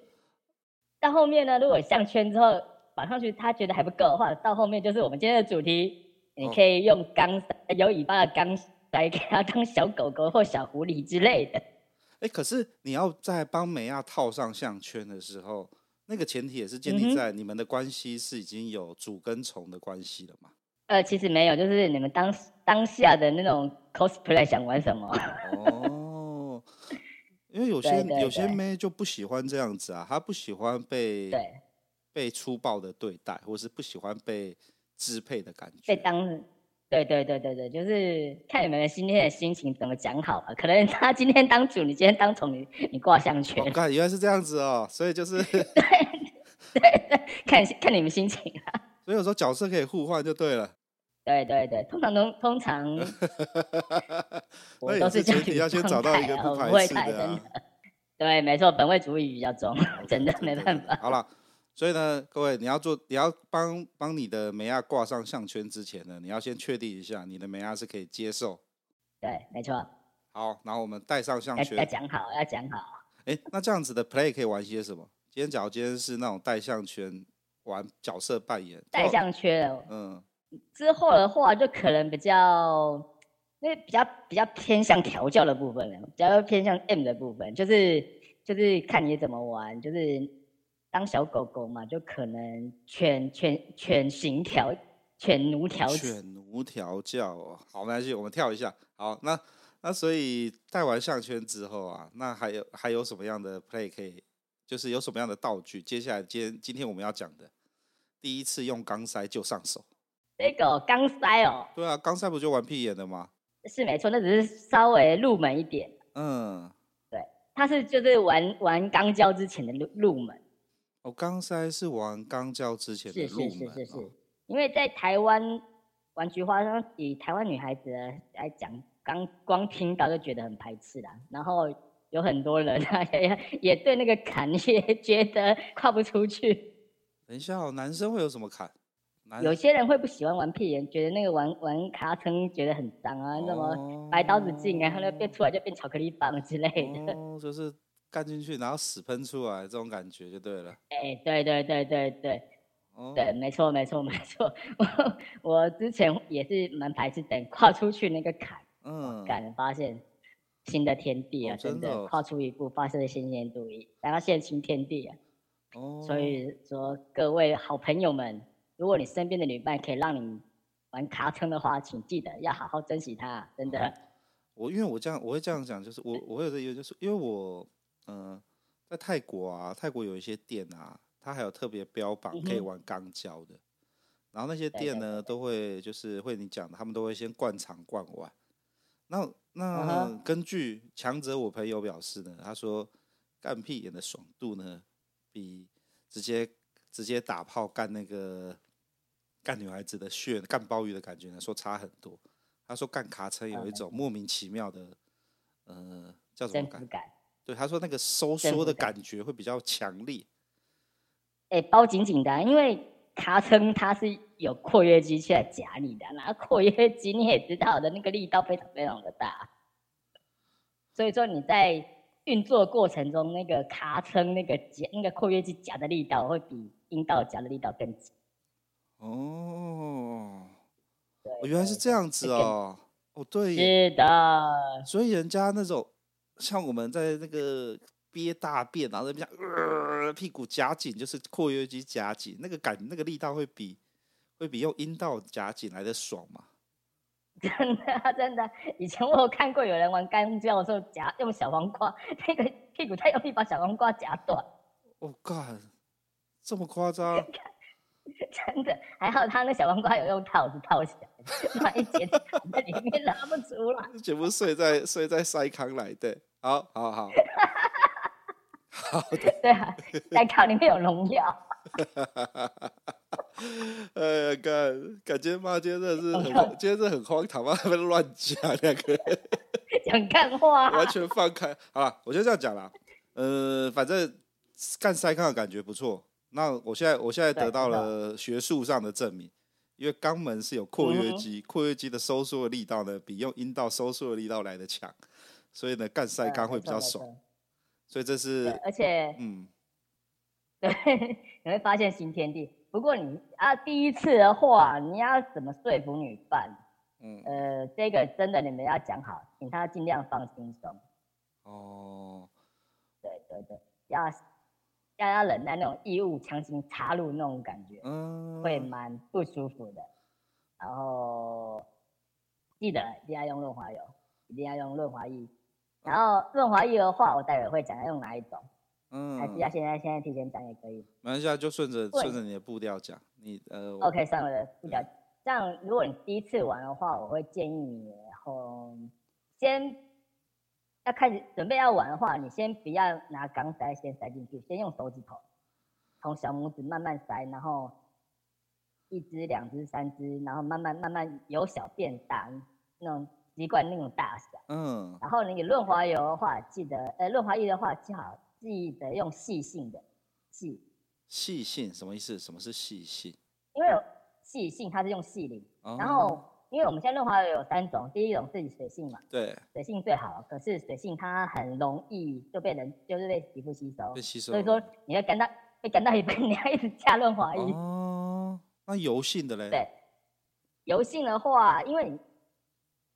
到后面呢，如果项圈之后绑上去，他觉得还不够的话，到后面就是我们今天的主题。你可以用钢塞，有尾巴的钢塞给它当小狗狗或小狐狸之类的。哎，可是你要在帮梅亚套上项圈的时候，那个前提也是建立在你们的关系是已经有主跟从的关系了吗？呃，其实没有，就是你们当当下的那种 cosplay 想玩什么。哦，因为有些 [LAUGHS] 有些妹就不喜欢这样子啊，她不喜欢被被粗暴的对待，或是不喜欢被。支配的感觉，被当，对对对对对，就是看你们今天的心情怎么讲好了。可能他今天当主，你今天当从，你你挂项圈。看、哦，原来是这样子哦，所以就是对对对，看看你们心情啊。[LAUGHS] 所以有时候角色可以互换就对了。对对对，通常都通常，[LAUGHS] 我都是这样子你要先找到一个不排斥的、啊的，真的。[LAUGHS] 对，没错，本位主义比较重，真的没办法。好了。所以呢，各位，你要做，你要帮帮你的美亚挂上项圈之前呢，你要先确定一下你的美亚是可以接受。对，没错。好，然后我们戴上项圈。要讲好，要讲好。哎，那这样子的 play 可以玩些什么？今天假如今天是那种戴项圈玩角色扮演。戴项圈，嗯。之后的话就可能比较，因为比较比较偏向调教的部分了，比较偏向 M 的部分，就是就是看你怎么玩，就是。当小狗狗嘛，就可能犬犬犬型调犬奴调犬奴调教哦。好，没关系，我们跳一下。好，那那所以戴完项圈之后啊，那还有还有什么样的 play 可以？就是有什么样的道具？接下来今天今天我们要讲的，第一次用钢塞就上手。这个钢塞哦。对啊，钢塞不就玩屁眼的吗？是没错，那只是稍微入门一点。嗯，对，它是就是玩玩钢胶之前的入入门。哦，钢塞是玩钢交之前的入门。是是是是是，哦、因为在台湾玩菊花，以台湾女孩子来讲，刚光听到就觉得很排斥啦。然后有很多人啊，[LAUGHS] 也也对那个坎也觉得跨不出去。等一下哦，男生会有什么坎？有些人会不喜欢玩屁眼，觉得那个玩玩卡层觉得很脏啊，什么白刀子进啊，然后呢变出来就变巧克力棒之类的。哦，就是。干进去，然后屎喷出来，这种感觉就对了。哎、欸，对对对对对，哦、对，没错没错没错。我 [LAUGHS] 我之前也是蛮排斥等跨出去那个坎，嗯，敢发现新的天地啊，哦、真的，跨出一步，发现新鲜度，然后现新天地啊。哦。所以说各位好朋友们，如果你身边的女伴可以让你玩卡称的话，请记得要好好珍惜她，真的。我因为我这样我会这样讲，就是我我有的有就是因为我嗯、呃、在泰国啊，泰国有一些店啊，它还有特别标榜可以玩钢交的，嗯、然后那些店呢都会就是会你讲的，他们都会先灌肠灌完。那那根据强者我朋友表示呢，他说干屁眼的爽度呢，比直接直接打炮干那个干女孩子的穴干鲍鱼的感觉呢，说差很多。他说干卡车有一种莫名其妙的，呃，叫什么感？感对，他说那个收缩的感觉会比较强烈。哎、欸，包紧紧的、啊，因为卡车它是有括约肌去来夹你的，然 [LAUGHS] 后括约肌你也知道的那个力道非常非常的大，所以说你在运作过程中，那个卡车那个夹那个括约肌夹的力道会比阴道夹的力道更紧。哦。哦，原来是这样子哦，哦对，是的，所以人家那种像我们在那个憋大便，然后那边呃屁股夹紧，就是括约肌夹紧，那个感那个力道会比会比用阴道夹紧来的爽吗？[LAUGHS] 真的真的，以前我有看过有人玩干交的时候夹用小黄瓜，那个屁股太用力把小黄瓜夹断。哦干，这么夸张？[LAUGHS] 真的，还好他那小黄瓜有用套子套起来。万一姐躺在里面拉不出来，全部睡在睡在塞康来对，好好好，[LAUGHS] 好的，对啊，塞康里面有农药。[LAUGHS] 哎呀，感感觉妈今天真的是很，今天真的很荒唐吗？他们乱讲两个人，讲干话，完全放开。好了，我就这样讲了。呃，反正干塞康的感觉不错。那我现在我现在得到了学术上的证明。因为肛门是有括约肌，嗯、括约肌的收缩的力道呢，比用阴道收缩的力道来的强，所以呢，干塞肛会比较爽。所以这是，而且，嗯，对，[LAUGHS] 你会发现新天地。不过你啊，第一次的话，你要怎么说服女伴？嗯，呃，这个真的你们要讲好，请她尽量放轻松。哦，对对对，要。要要忍耐那种异物强行插入那种感觉，嗯，会蛮不舒服的。然后记得一定要用润滑油，一定要用润滑液。然后润滑液的话，我待会会讲要用哪一种，嗯，还是要现在现在提前讲也可以。没关系，就顺着顺着你的步调讲。你呃，OK，上我的步调。这样，如果你第一次玩的话，我会建议你，然后先。要开始准备要玩的话，你先不要拿钢塞先塞进去，先用手指头，从小拇指慢慢塞，然后一只、两只、三只，然后慢慢慢慢由小变大，那种习惯那种大小。嗯。然后那个润滑油的话，记得呃润滑液的话，最好记得用细性的细。细性什么意思？什么是细性？因为细性它是用细磷，哦、然后。因为我们现在润滑油有三种，第一种是水性嘛，对，水性最好。可是水性它很容易就被人就是被皮肤吸收，被吸收。所以说你要干到被干到一半，[LAUGHS] 你要一直加润滑液。哦，那油性的嘞？对，油性的话，因为你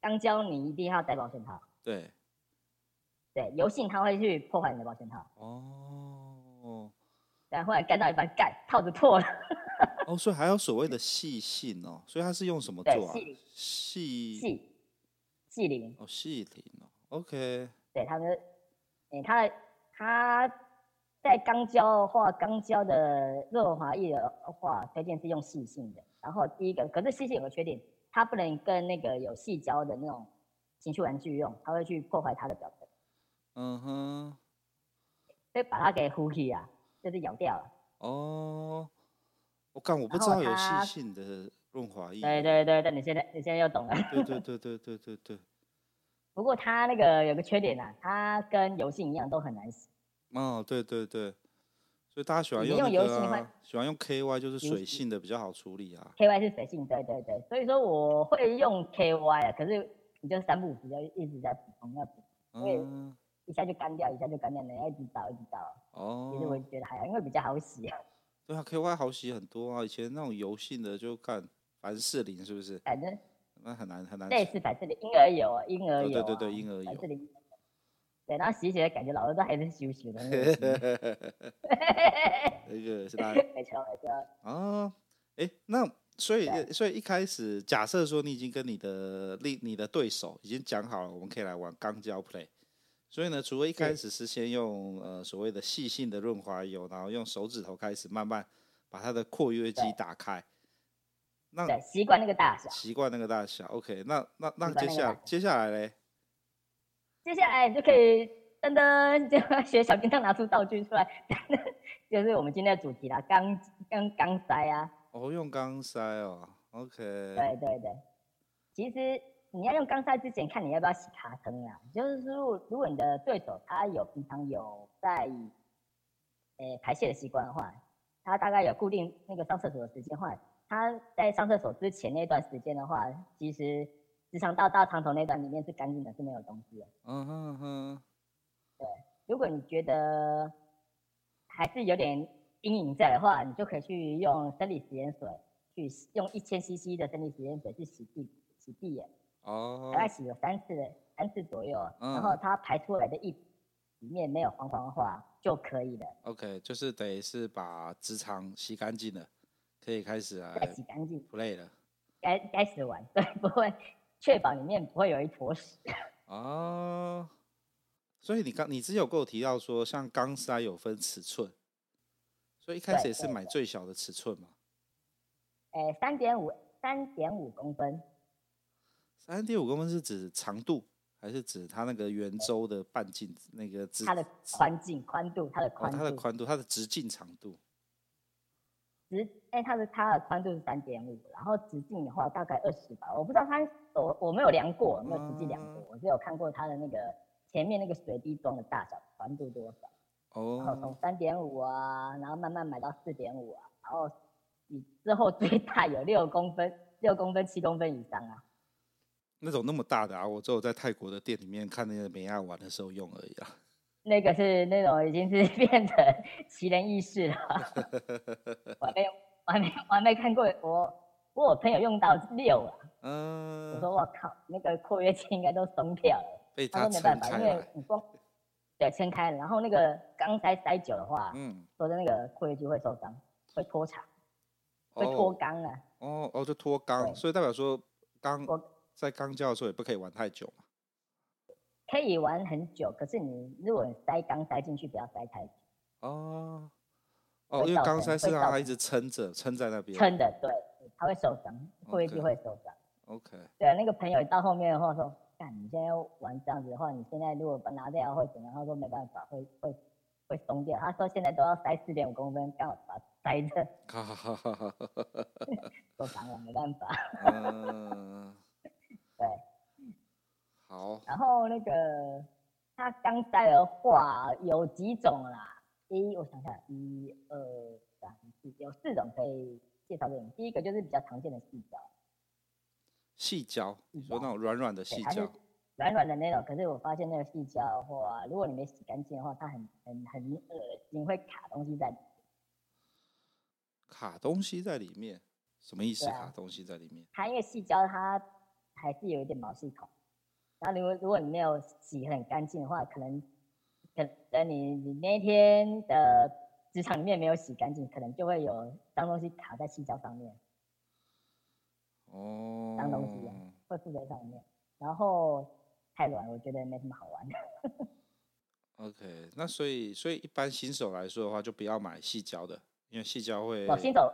肛交你一定要戴保险套。对，对，油性它会去破坏你的保险套。哦，然后后来干到一半，盖套子破了。哦，所以还有所谓的细性哦，所以它是用什么做啊？细细细鳞哦，细鳞哦，OK。对，他们，哎，他他在肛交的话，肛交的润滑液的话，推荐是用细性的。然后第一个，可是细性有个缺点，它不能跟那个有细胶的那种情趣玩具用，它会去破坏它的表层。嗯哼。所以把它给呼吸啊，就是咬掉了。哦。我看我不知道有细性的润滑液。对对对对，你现在你现在又懂了。对对 [LAUGHS] 对对对对对。不过它那个有个缺点啊，它跟油性一样都很难洗。哦，对对对，所以大家喜欢用那个啊，喜欢用 KY 就是水性的比较好处理啊。KY 是水性，对对对，所以说我会用 KY 啊，可是你就三不五时就一直在补充要补充，因为一下就干掉，一下就干掉，你要一直倒一直倒。哦。其实我觉得还好，因为比较好洗啊。对啊，KY 好洗很多啊，以前那种油性的就看凡士林是不是？反正那很难很难。类似凡士林，婴儿油啊，婴儿油、啊。对对对，婴儿油。凡士林。对，然后洗起来感觉老了都还是羞羞的。那个是吧？没错没错。啊，哎，那所以所以一开始假设说你已经跟你的另你的对手已经讲好了，我们可以来玩钢胶 play。所以呢，除了一开始是先用呃所谓的细性的润滑油，然后用手指头开始慢慢把它的括约肌打开。那对，习惯那个大小。习惯那个大小，OK 那。那那那接下来接下来嘞？接下来就可以噔噔就学小叮当拿出道具出来，[LAUGHS] 就是我们今天的主题啦，钢钢钢塞啊。哦，用钢塞哦，OK。对对对，其实你要用钢塞之前，看你要不要洗卡坑啊。就是说，如果你的对手他有平常有在诶、欸、排泄的习惯的话，他大概有固定那个上厕所的时间的话。他在上厕所之前那段时间的话，其实直肠道到肠头那段里面是干净的，是没有东西的。嗯哼哼。对，如果你觉得还是有点阴影在的话，你就可以去用生理食盐水，去用一千 CC 的生理食盐水去洗地洗地眼。哦。大概洗了三次，三次左右，嗯、然后它排出来的液里面没有黄黄的话就可以了。OK，就是等于是把直肠洗干净了。可以开始啊！再洗干净，不累了。该该死完，对，不会确保里面不会有一坨屎。[LAUGHS] 哦，所以你刚你之前有跟我提到说，像钢塞有分尺寸，所以一开始也是买最小的尺寸嘛？诶，三点五，三点五公分。三点五公分是指长度，还是指它那个圆周的半径？那个直它的宽径、宽度，它的宽、哦，它的宽度，它的直径长度。直哎、欸，它的它的宽度是三点五，然后直径的话大概二十吧，我不知道它我我没有量过，没有实际量过，我只有看过它的那个前面那个水滴状的大小宽度多少。哦。然后从三点五啊，然后慢慢买到四点五啊，然后你之后最大有六公分、六公分、七公分以上啊。那种那么大的啊，我只有在泰国的店里面看那个美亚玩的时候用而已啊。那个是那种已经是变成奇人异事了，[LAUGHS] 我还没有，我还没，我还没看过。我我朋友用到六了，嗯，我说我靠，那个括约肌应该都松掉了。[LAUGHS] 被他，他说没办法，因为你光对撑开了，然后那个钢塞塞久的话，嗯，说的那个括约肌会受伤，会脱长，会脱肛啊。哦哦，就脱肛，所以代表说钢在钢胶的时候也不可以玩太久嘛。可以玩很久，可是你如果塞钢塞进去，不要塞太久。哦，哦，因为钢塞是让它一直撑着，撑在那边。撑的，对，它会受伤，括约肌会受伤。OK。对啊，那个朋友到后面的话说，干，你现在要玩这样子的话，你现在如果把拿掉会怎样？他说没办法，会会会松掉。他说现在都要塞四点五公分，刚好把它塞着。哈哈哈哈哈哈。受伤了，没办法。嗯。然后那个它刚塞的话有几种啦？一，我想想，一二三四，有四种可以介绍给你。第一个就是比较常见的细胶，细胶，你说那种软软的细胶，软软的那种。可是我发现那个细胶的话，如果你没洗干净的话，它很很很恶心，会卡东西在里面。卡东西在里面，什么意思？卡东西在里面？它因为细胶它还是有一点毛细孔。然后，如果如果你没有洗很干净的话，可能，可能你你那天的职场里面没有洗干净，可能就会有脏东西卡在矽胶上面。哦。脏东西会附在上面，然后太软，我觉得没什么好玩的。OK，那所以所以一般新手来说的话，就不要买细胶的，因为细胶会。哦，新手，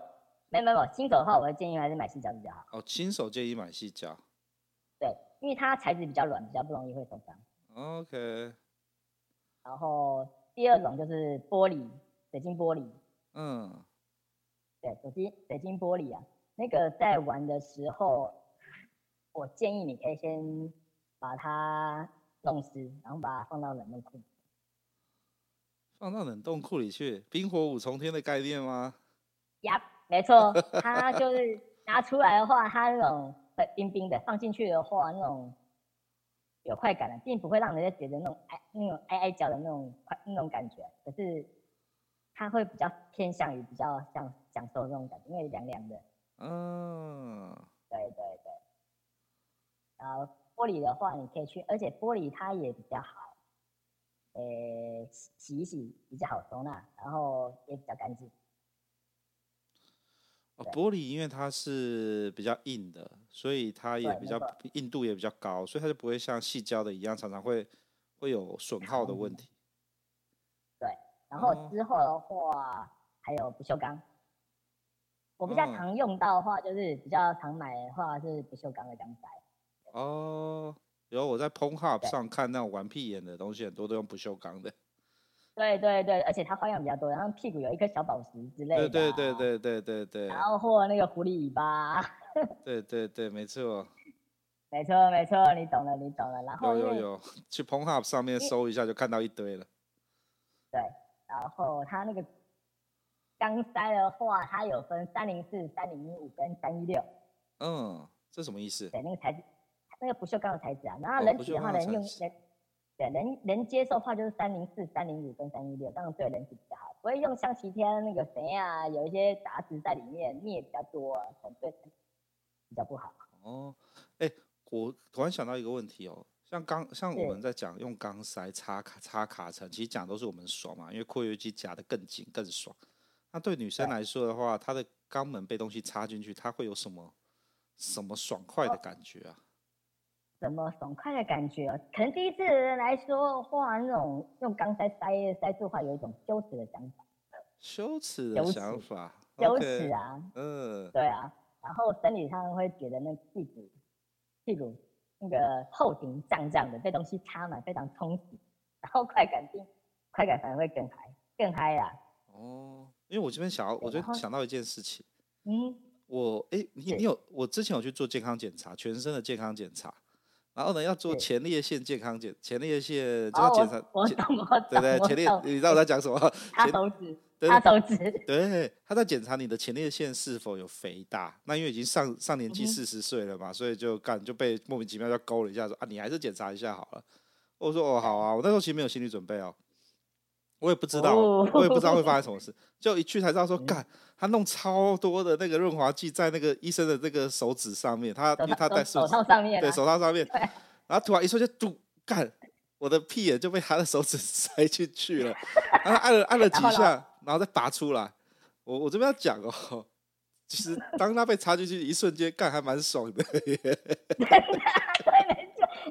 没没没，新手的话，我会建议还是买细胶比较好。哦，新手建议买细胶。对。因为它材质比较软，比较不容易会受伤。OK。然后第二种就是玻璃，水晶玻璃。嗯。对，水晶水晶玻璃啊，那个在玩的时候，我建议你可以先把它弄湿，然后把它放到冷冻库。放到冷冻库里去，冰火五重天的概念吗？呀，没错，它就是拿出来的话，它那种。冰冰的放进去的话，那种有快感的，并不会让人家觉得那种挨那种挨挨脚的那种快那种感觉。可是它会比较偏向于比较像享受那种感觉，因为凉凉的。嗯，对对对。然后玻璃的话，你可以去，而且玻璃它也比较好，呃、欸，洗一洗比较好收纳，然后也比较干净。玻璃因为它是比较硬的，所以它也比较硬度也比较高，所以它就不会像细胶的一样，常常会会有损耗的问题。对，然后之后的话、哦、还有不锈钢，我比较常用到的话，就是比较常买的话是不锈钢的钢塞。哦，然后我在 Pornhub 上看那种玩屁眼的东西，很多都用不锈钢的。对对对，而且它花样比较多，然后屁股有一颗小宝石之类的。对对对对对对对。然后或那个狐狸尾巴。[LAUGHS] 对对对，没错。没错没错，你懂了你懂了。然后有有有，去 Pornhub 上面搜一下就看到一堆了。对，然后它那个钢塞的话，它有分三零四、三零五跟三一六。嗯，这什么意思？对，那个材质，那个不锈钢的材质啊。然后人体的话，能用人。对，能能接受的话就是三零四、三零五跟三一六，当然对人体比较好。不会用像其天那个谁啊，有一些杂质在里面，镍比较多，可能对比较不好。哦，哎、欸，我突然想到一个问题哦，像钢，像我们在讲用钢塞插卡插卡层，其实讲都是我们爽嘛，因为括约肌夹得更紧更爽。那对女生来说的话，她的肛门被东西插进去，她会有什么什么爽快的感觉啊？哦什么爽快的感觉？可能第一次的人来说，哇，那种用钢塞塞塞住的话，有一种羞耻的想法。羞耻的想法，羞耻啊！嗯，对啊。然后生理上会觉得那屁股屁股那个后庭胀胀的，被东西插满，非常充实。然后快感并快感反而会更嗨，更嗨啦。哦，因为我这边想要，我就想到一件事情。嗯。我哎，你你有我之前有去做健康检查，全身的健康检查。然后呢，要做前列腺健康检，前列腺就要检查。对对，前列，你知道我在讲什么？[LAUGHS] 他手指，他手指。对，他在检查你的前列腺是否有肥大。那因为已经上上年纪四十岁了嘛，嗯、所以就干就被莫名其妙就勾了一下，说啊，你还是检查一下好了。我说哦，好啊。我那时候其实没有心理准备哦，我也不知道，哦、我也不知道会发生 [LAUGHS] 什么事。就一去才知道说，干、嗯、他弄超多的那个润滑剂在那个医生的这个手指上面，他因为他戴手套上面，对手套上面。[LAUGHS] 然后突然一瞬就嘟干，我的屁眼就被他的手指 [LAUGHS] 塞进去了，然后按了按了几下，然后再拔出来。我我这边要讲哦，其实当他被插进去一瞬间，干还蛮爽的。对，没错，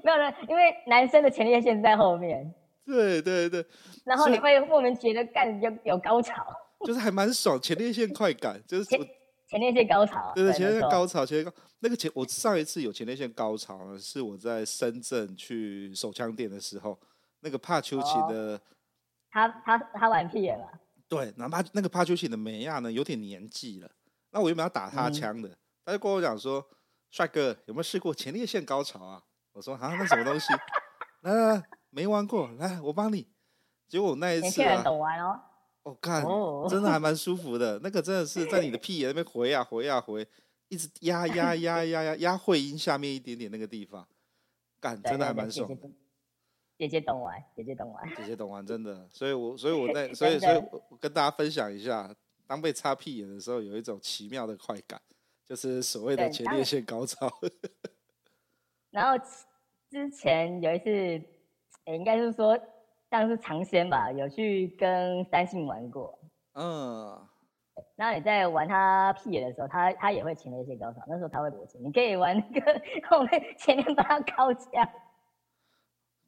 没有了，因为男生的前列腺在后面。对对对。然后你会莫名觉得干有有高潮，就是还蛮爽，前列腺快感就是。前前列腺高潮，对对，前列腺高潮，前列腺高那个前，我上一次有前列腺高潮呢，是我在深圳去手枪店的时候，那个帕丘奇的，哦、他他他玩屁眼了，对，哪怕那个帕丘奇的美亚呢，有点年纪了，那我原本要打他枪的，嗯、他就跟我讲说，帅哥有没有试过前列腺高潮啊？我说啊，那什么东西？来来来，没玩过，来我帮你。结果那一次啊。懂玩哦。我、哦、看真的还蛮舒服的，[LAUGHS] 那个真的是在你的屁眼那边回啊回啊回，一直压压压压压压会阴下面一点点那个地方，干真的还蛮爽的。姐姐懂玩，姐姐懂玩，姐姐懂玩，真的。所以我所以我在所以所以我跟大家分享一下，当被擦屁眼的时候，有一种奇妙的快感，就是所谓的前列腺高潮。然后之前有一次，欸、应该是说。像是尝鲜吧，有去跟三星玩过。嗯。那你在玩他屁眼的时候，他他也会前列腺高手，那时候他会勃起。你可以玩那个 [LAUGHS] 后面前面帮他高价。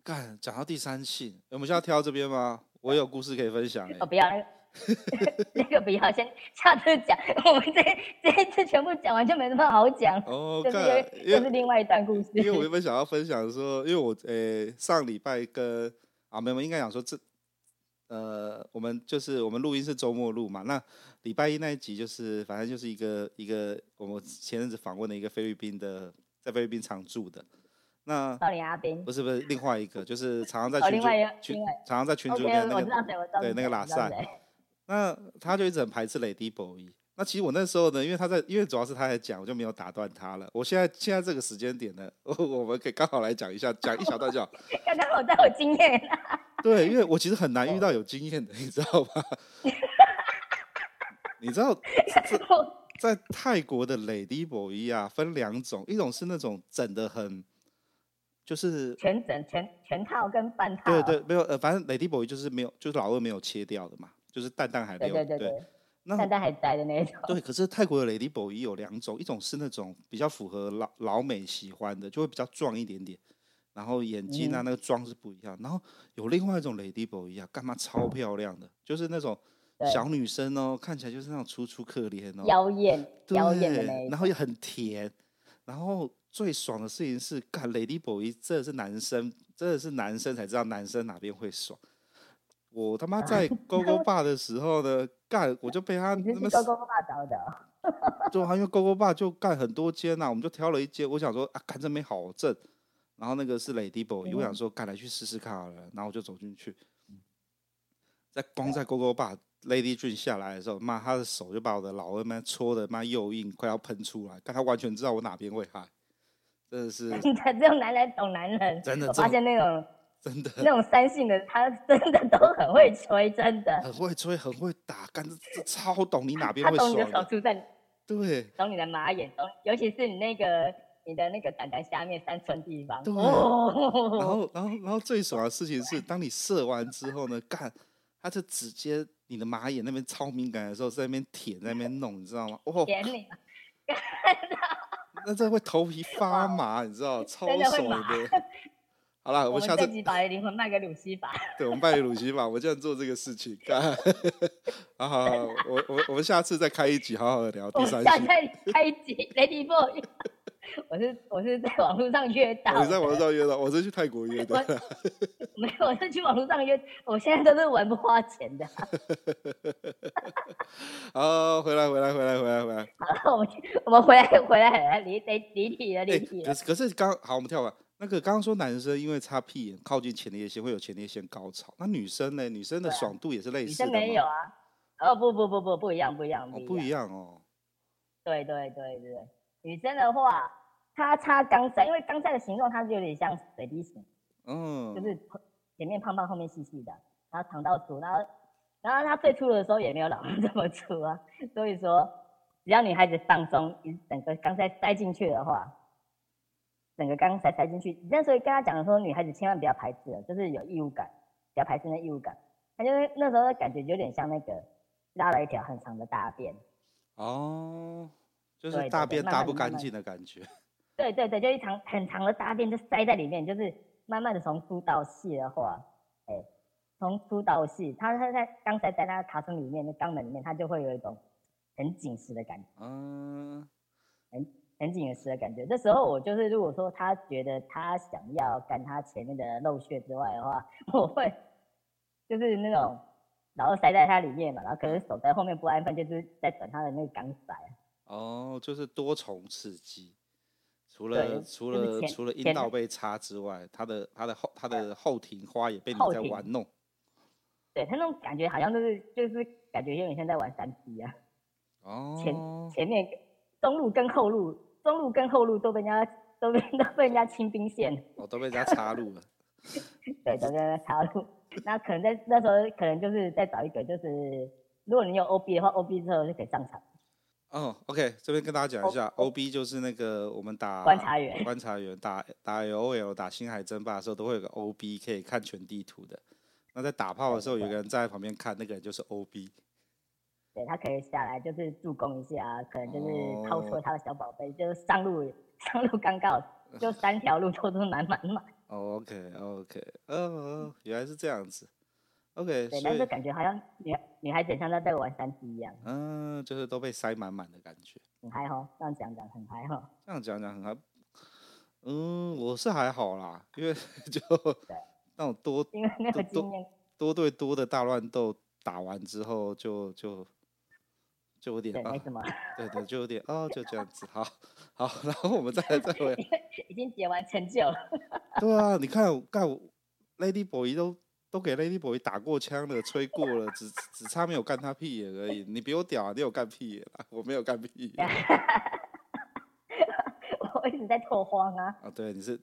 干，讲到第三性，我们现在挑这边吗？我有故事可以分享。哦，不要，[LAUGHS] 那个不要，先下次讲。我们这这一次全部讲完就没什么好讲。哦，就是就是另外一段故事。因为我原本想要分享说，因为我呃、欸、上礼拜跟。啊，没有，应该讲说这，呃，我们就是我们录音是周末录嘛，那礼拜一那一集就是反正就是一个一个我们前阵子访问的一个菲律宾的，在菲律宾常住的，那不是不是另外一个，就是常常在群组群常常在群主里面那个对那个拉塞，那他就一直很排斥 Lady Boy。那其实我那时候呢，因为他在，因为主要是他在讲，我就没有打断他了。我现在现在这个时间点呢，[LAUGHS] 我们可以刚好来讲一下，讲一小段就好。刚刚我在有经验。对，因为我其实很难遇到有经验的，你知道吗？[LAUGHS] 你知道在泰国的 Lady Boy 啊，分两种，一种是那种整的很，就是全整全全套跟半套。对对，没有呃，反正 Lady Boy 就是没有，就是老二没有切掉的嘛，就是蛋蛋还留。对对对对。那但还在的那种。对，[LAUGHS] 可是泰国的 Lady Boy 有两种，一种是那种比较符合老老美喜欢的，就会比较壮一点点，然后眼睛啊、嗯、那个妆是不一样。然后有另外一种 Lady Boy 啊，干嘛超漂亮的，就是那种小女生哦，看起来就是那种楚楚可怜哦，妖艳妖艳的那，然后又很甜。然后最爽的事情是，干 Lady Boy 真的是男生，真的是男生才知道男生哪边会爽。我他妈在 [LAUGHS] 勾勾爸的时候呢，干我就被他那么勾勾爸找的，[LAUGHS] 就，因为勾勾爸就干很多间呐、啊，我们就挑了一间。我想说啊，干这没好正，然后那个是 Lady Boy，、嗯、我想说干来去试试看好了，然后我就走进去，在光在勾勾爸 Lady Dream 下来的时候，妈他的手就把我的老二妈搓的妈又硬，快要喷出来，但他完全知道我哪边会嗨，真的是，[LAUGHS] 你才只有男人懂男人，真的，我发现那种。真的，那种三性的，他真的都很会吹，真的很会吹，很会打，干这这超懂你哪边会爽。他懂你的手出在，对，懂你的马眼，懂，尤其是你那个你的那个蛋蛋下面三寸地方。对。哦、然后，[LAUGHS] 然后，然后最爽的事情是，当你射完之后呢，干，他就直接你的马眼那边超敏感的时候，在那边舔，在那边弄，你知道吗？哦。舔你。[LAUGHS] 那这会头皮发麻，你知道，[LAUGHS] 超爽的。好了，我们下次把灵魂卖给鲁西法。[LAUGHS] 对，我们卖给鲁西法，我就要做这个事情。[LAUGHS] [LAUGHS] 好好好，我我我们下次再开一集，好好的聊第三集。下次再开一集，Lady Boy。我是我是在网络上约到。你在网络上约到，我是去泰国约的。没有，我是去网络上约。我现在都是玩不花钱的。好，回来回来回来回来回来。好了，我们我们回来回来，离离离题了离题了。可是可是刚好，我们跳完。那个刚刚说男生因为擦屁眼靠近前列腺会有前列腺高潮，那女生呢？女生的爽度也是类似的吗？女生没有啊？哦不不不不不一样不一样不一样，哦，不一样哦。对对对对，女生的话，她擦钢塞，因为钢塞的形状它是有点像水滴形，嗯，就是前面胖胖后面细细的，然后长到粗，然后然后她最粗的时候也没有老人这么粗啊，所以说只要女孩子放松，整个钢塞塞进去的话。整个刚塞塞进去，那时候跟他讲的时候，女孩子千万不要排斥了，就是有异物感，不要排斥那异物感。他就那时候的感觉有点像那个拉了一条很长的大便。哦，就是大便大不干净的感觉。[LAUGHS] 对对对，就一长很长的大便就塞在里面，就是慢慢的从粗到细的话，哎、欸，从粗到细，他他在刚才在那个卡层里面，那肛门里面，他就会有一种很紧实的感觉。嗯，很。很紧实的感觉。这时候我就是，如果说他觉得他想要干他前面的漏穴之外的话，我会就是那种，然后塞在他里面嘛，然后可能手在后面不安分，就是在等他的那个钢塞。哦，就是多重刺激，除了除了除了阴道被插之外，他的他的后他的后庭花也被你在玩弄。对，他那种感觉好像就是就是感觉有点像在玩三 P 啊。哦。前前面中路跟后路。中路跟后路都被人家都被 [LAUGHS] 都被人家清兵线，[LAUGHS] 哦，都被人家插入了。[LAUGHS] 对，都被人家插入。那可能在那时候，可能就是再找一个，就是如果你有 OB 的话，OB 之后就可以上场。哦，OK，这边跟大家讲一下，OB 就是那个我们打观察员，观察员打打 LOL 打星海争霸的时候，都会有个 OB 可以看全地图的。那在打炮的时候，有个人站在旁边看，那个人就是 OB。对，他可以下来，就是助攻一下，可能就是掏出他的小宝贝，oh. 就是上路上路刚刚好，就三条路都是满满满。OK OK，哦，原来是这样子。OK，对，但是感觉好像女女孩子像在在玩三 D 一样。嗯，就是都被塞满满的感觉。很嗨哈，这样讲讲很嗨哈。这样讲讲很嗨。嗯，我是还好啦，因为 [LAUGHS] 就那种多因为那个经验多对多的大乱斗打完之后就就。就有点对，没什么。对对，就有点哦，就这样子，好，好，[LAUGHS] 然后我们再来再回。[LAUGHS] 已经结完成就了。对啊，你看，干，Lady Boy 都都给 Lady Boy 打过枪了，吹过了，只只差没有干他屁眼而已。你比我屌啊，你有干屁眼啊，我没有干屁眼。[LAUGHS] 我一直在拓荒啊。啊，对，你是。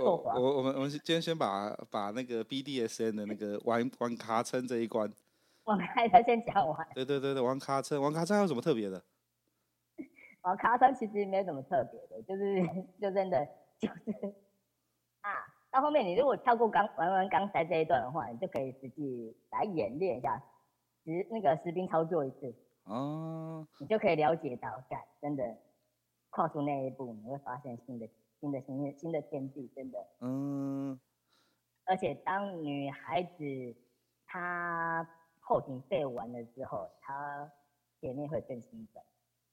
我我我我们我们今天先把把那个 BDSN 的那个玩玩卡称这一关，玩卡称先讲完。对对对对，玩卡称玩卡称还有什么特别的？[LAUGHS] 玩卡称其实没什么特别的，就是就真的就是啊，到后面你如果跳过刚玩完刚才这一段的话，你就可以实际来演练一下，实那个实兵操作一次。哦。你就可以了解到，干真的跨出那一步，你会发现新的新的新的新的天地，真的。嗯。而且当女孩子她后庭背完了之后，她前面会更兴奋。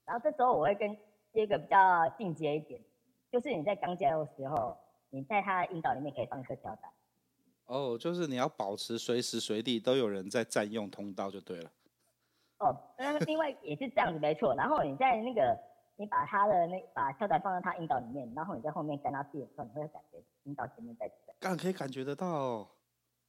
然后这时候我会跟接一个比较进阶一点，就是你在刚加入的时候，你在她的引导里面可以放一颗跳蛋。哦，就是你要保持随时随地都有人在占用通道就对了。哦，那另外也是这样子没错。然后你在那个你把他的那把跳台放在他引导里面，然后你在后面跟他变的时候，你会感觉引导前面在转。刚可以感觉得到。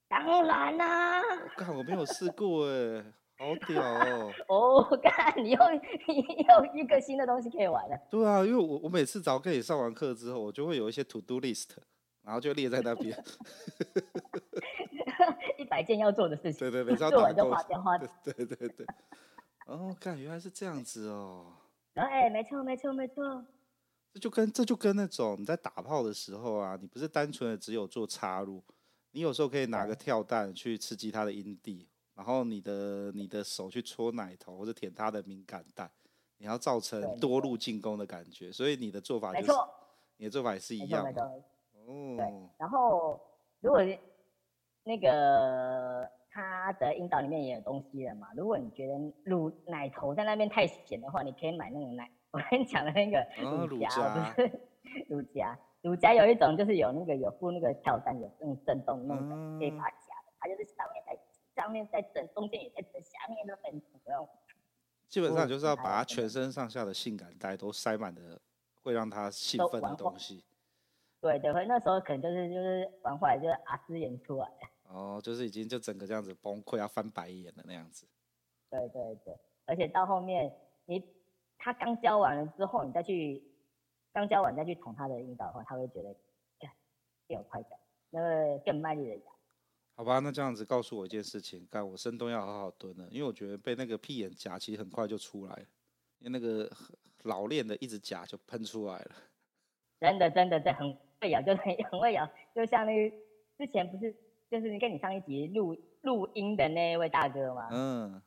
当然啦。刚我没有试过哎。好屌哦！[LAUGHS] 哦，干，你又你又一个新的东西可以玩了。对啊，因为我我每次早跟你上完课之后，我就会有一些 to do list，然后就列在那边。[LAUGHS] 一百件要做的事情。对对对，做完就划掉划掉。对对对。哦，干，原来是这样子哦。哎，没错没错没错。这就跟这就跟那种你在打炮的时候啊，你不是单纯的只有做插入，你有时候可以拿个跳蛋去刺激他的阴蒂。然后你的你的手去戳奶头或者舔他的敏感带，你要造成多路进攻的感觉，所以你的做法就是，你的做法也是一样的。哦。对。然后如果那个他的阴道里面也有东西了嘛，如果你觉得乳奶头在那边太咸的话，你可以买那种奶，[LAUGHS] 我跟你讲的那个乳夹，不是 [LAUGHS] 乳夹，乳夹有一种就是有那个有附那个跳蛋，有那种震动那种可以把它夹的，它就是上面在。上面在整，中间也在震，下面都很不用。基本上就是要把它全身上下的性感带都塞满的，会让他兴奋的东西。对对，那时候可能就是就是玩坏，就是阿斯演出来。哦，就是已经就整个这样子崩溃，要翻白眼的那样子。对对对，而且到后面你他刚教完了之后，你再去刚教完再去捅他的阴道的话，他会觉得更有快感，那个更卖力的咬。好吧，那这样子告诉我一件事情，干我深蹲要好好蹲了，因为我觉得被那个屁眼夹，其实很快就出来了，因为那个老练的一直夹就喷出来了。真的真的在很会咬，就很很会咬，就像那个之前不是就是跟你上一集录录音的那位大哥吗？嗯。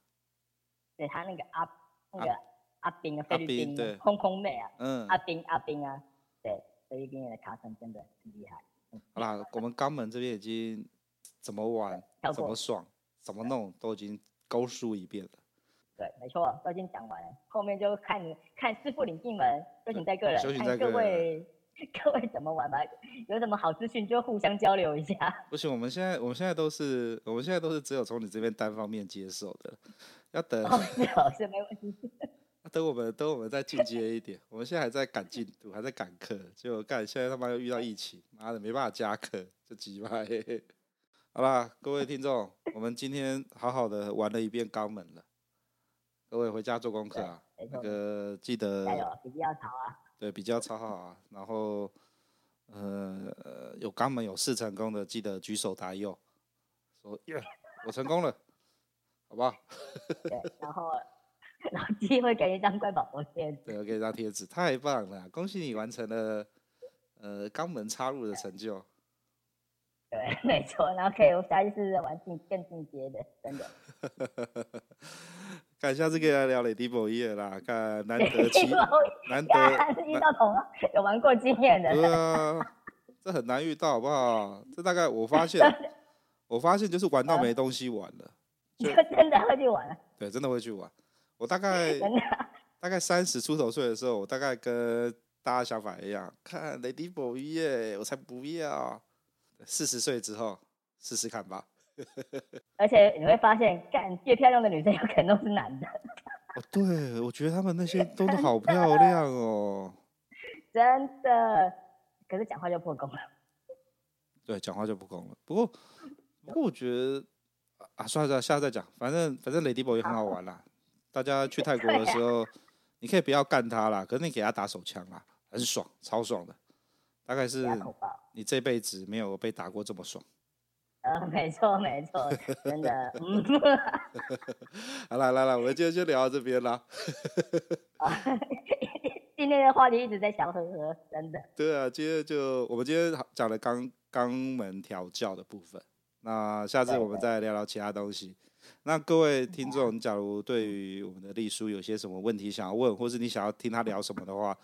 对他那个阿那个阿兵啊，菲律宾空空妹啊，嗯，阿兵阿兵啊，对，菲律宾的卡声真的很厉害。好啦，我们肛门这边已经。怎么玩，怎么爽，怎么弄，都已经勾述一遍了。对，没错，都已经讲完了。后面就看你看师傅领进门，修行在个人，看各位 [LAUGHS] 各位怎么玩吧。有什么好资讯就互相交流一下。不行，我们现在我们现在都是我们现在都是只有从你这边单方面接受的，要等。哦，是哦，是没问题。[LAUGHS] 等我们等我们再进阶一点，我们现在还在赶进度，还在赶课，结果干现在他妈又遇到疫情，妈的没办法加课，就鸡巴。好啦，各位听众，我们今天好好的玩了一遍肛门了。各位回家做功课啊，那个记得比较吵啊。对，比较超好啊。然后，呃，有肛门有试成功的，记得举手答右，说耶，我成功了，好不好？对，然后 [LAUGHS] 老机会给一张乖宝宝贴纸。对，我给一张贴纸，太棒了，恭喜你完成了呃肛门插入的成就。[LAUGHS] 对，没错，然后可以我下一次玩进更进阶的，真的。[LAUGHS] 看下次可以来聊雷迪博伊啦，看难得奇，[LAUGHS] 难得遇到同有玩过经验的。对啊，这很难遇到，好不好？这大概我发现，[LAUGHS] 我发现就是玩到没东西玩了，就真的会去玩。对，真的会去玩。我大概大概三十出头岁的时候，我大概跟大家想法一样，看雷迪博伊耶，我才不要。四十岁之后试试看吧。[LAUGHS] 而且你会发现，干越漂亮的女生有可能都是男的。哦，对，我觉得他们那些 [LAUGHS] 都是好漂亮哦。真的，可是讲话就破功了。对，讲话就破功了。不过，不过我觉得啊，算了算了，下次再讲。反正反正雷迪博也很好玩啦。大家去泰国的时候，啊、你可以不要干他啦，可是你给他打手枪啦，很爽，超爽的。大概是你这辈子没有被打过这么爽。呃，没错没错，真的。[LAUGHS] 好了来了，我们今天就聊到这边了。[LAUGHS] 今天的话题一直在笑呵呵，真的。对啊，今天就我们今天讲了肛肛门调教的部分，那下次我们再聊聊其他东西。那各位听众，假如对于我们的丽叔有些什么问题想要问，或是你想要听他聊什么的话，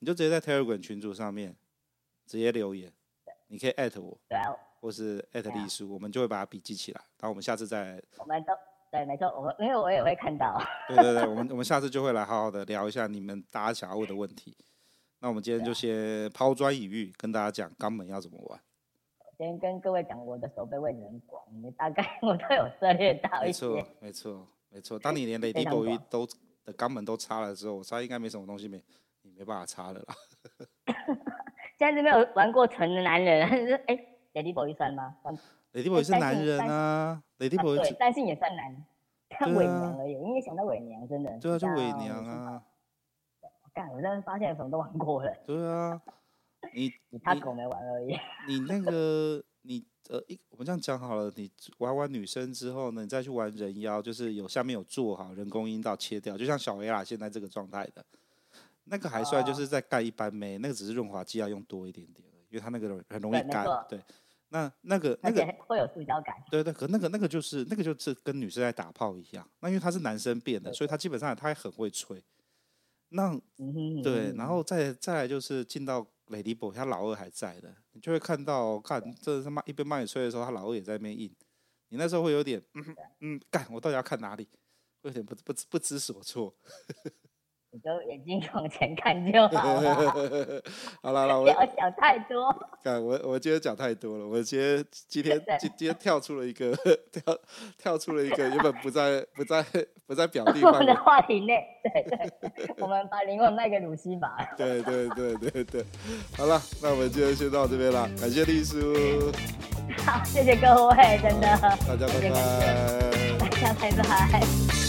你就直接在 Telegram 群组上面直接留言，你可以艾特我，或是艾特丽书，我们就会把它笔记起来，然后我们下次再。我们都对，没错，我因为我也会看到。[LAUGHS] 对对对，我们我们下次就会来好好的聊一下你们大家想要问的问题。那我们今天就先抛砖引玉，跟大家讲肛门要怎么玩。先跟各位讲，我的手背位置很广，你大概我都有涉猎到一些。没错，没错，没错。当你连 Ladyboy 都的肛门都插了之后，我猜应该没什么东西没你没办法插了啦。[LAUGHS] 现在是没有玩过纯的男人，哎，Ladyboy 算吗？Ladyboy 是男人啊，Ladyboy 对，单性也算男，他伪娘而已。因为想到伪娘，真的。对啊，就伪娘啊。干，我真的发现什么都玩过了。对啊。[LAUGHS] 你他狗没玩而已。[LAUGHS] 你那个你呃一我们这样讲好了，你玩完女生之后呢，你再去玩人妖，就是有下面有做好人工阴道切掉，就像小 A 啦现在这个状态的，那个还算就是在盖一般没，那个只是润滑剂要用多一点点，因为它那个很容易干。对，那那个那个会有塑胶感。[LAUGHS] 对对，可那个那个就是那个就是跟女生在打炮一样，那因为他是男生变的，所以他基本上他还很会吹。那对，然后再再来就是进到。Ladyboy 他老二还在的，你就会看到，看这他妈一边帮你吹的时候，他老二也在那边硬，你那时候会有点，嗯嗯，干，我到底要看哪里？会有点不不不知所措。你就眼睛 [LAUGHS] 往前看就好了。[LAUGHS] 好了，了，我不要想太多。看，我我今天讲太多了。我今天今天今今天跳出了一个跳跳出了一个原本不在不在不在表 [LAUGHS] 弟我们的话题内。对对，我们把灵魂卖给鲁西法。对对对对对。好了，那我们今天先到这边了，感谢丽叔。好，谢谢各位，真的。大家拜拜。大家拜拜。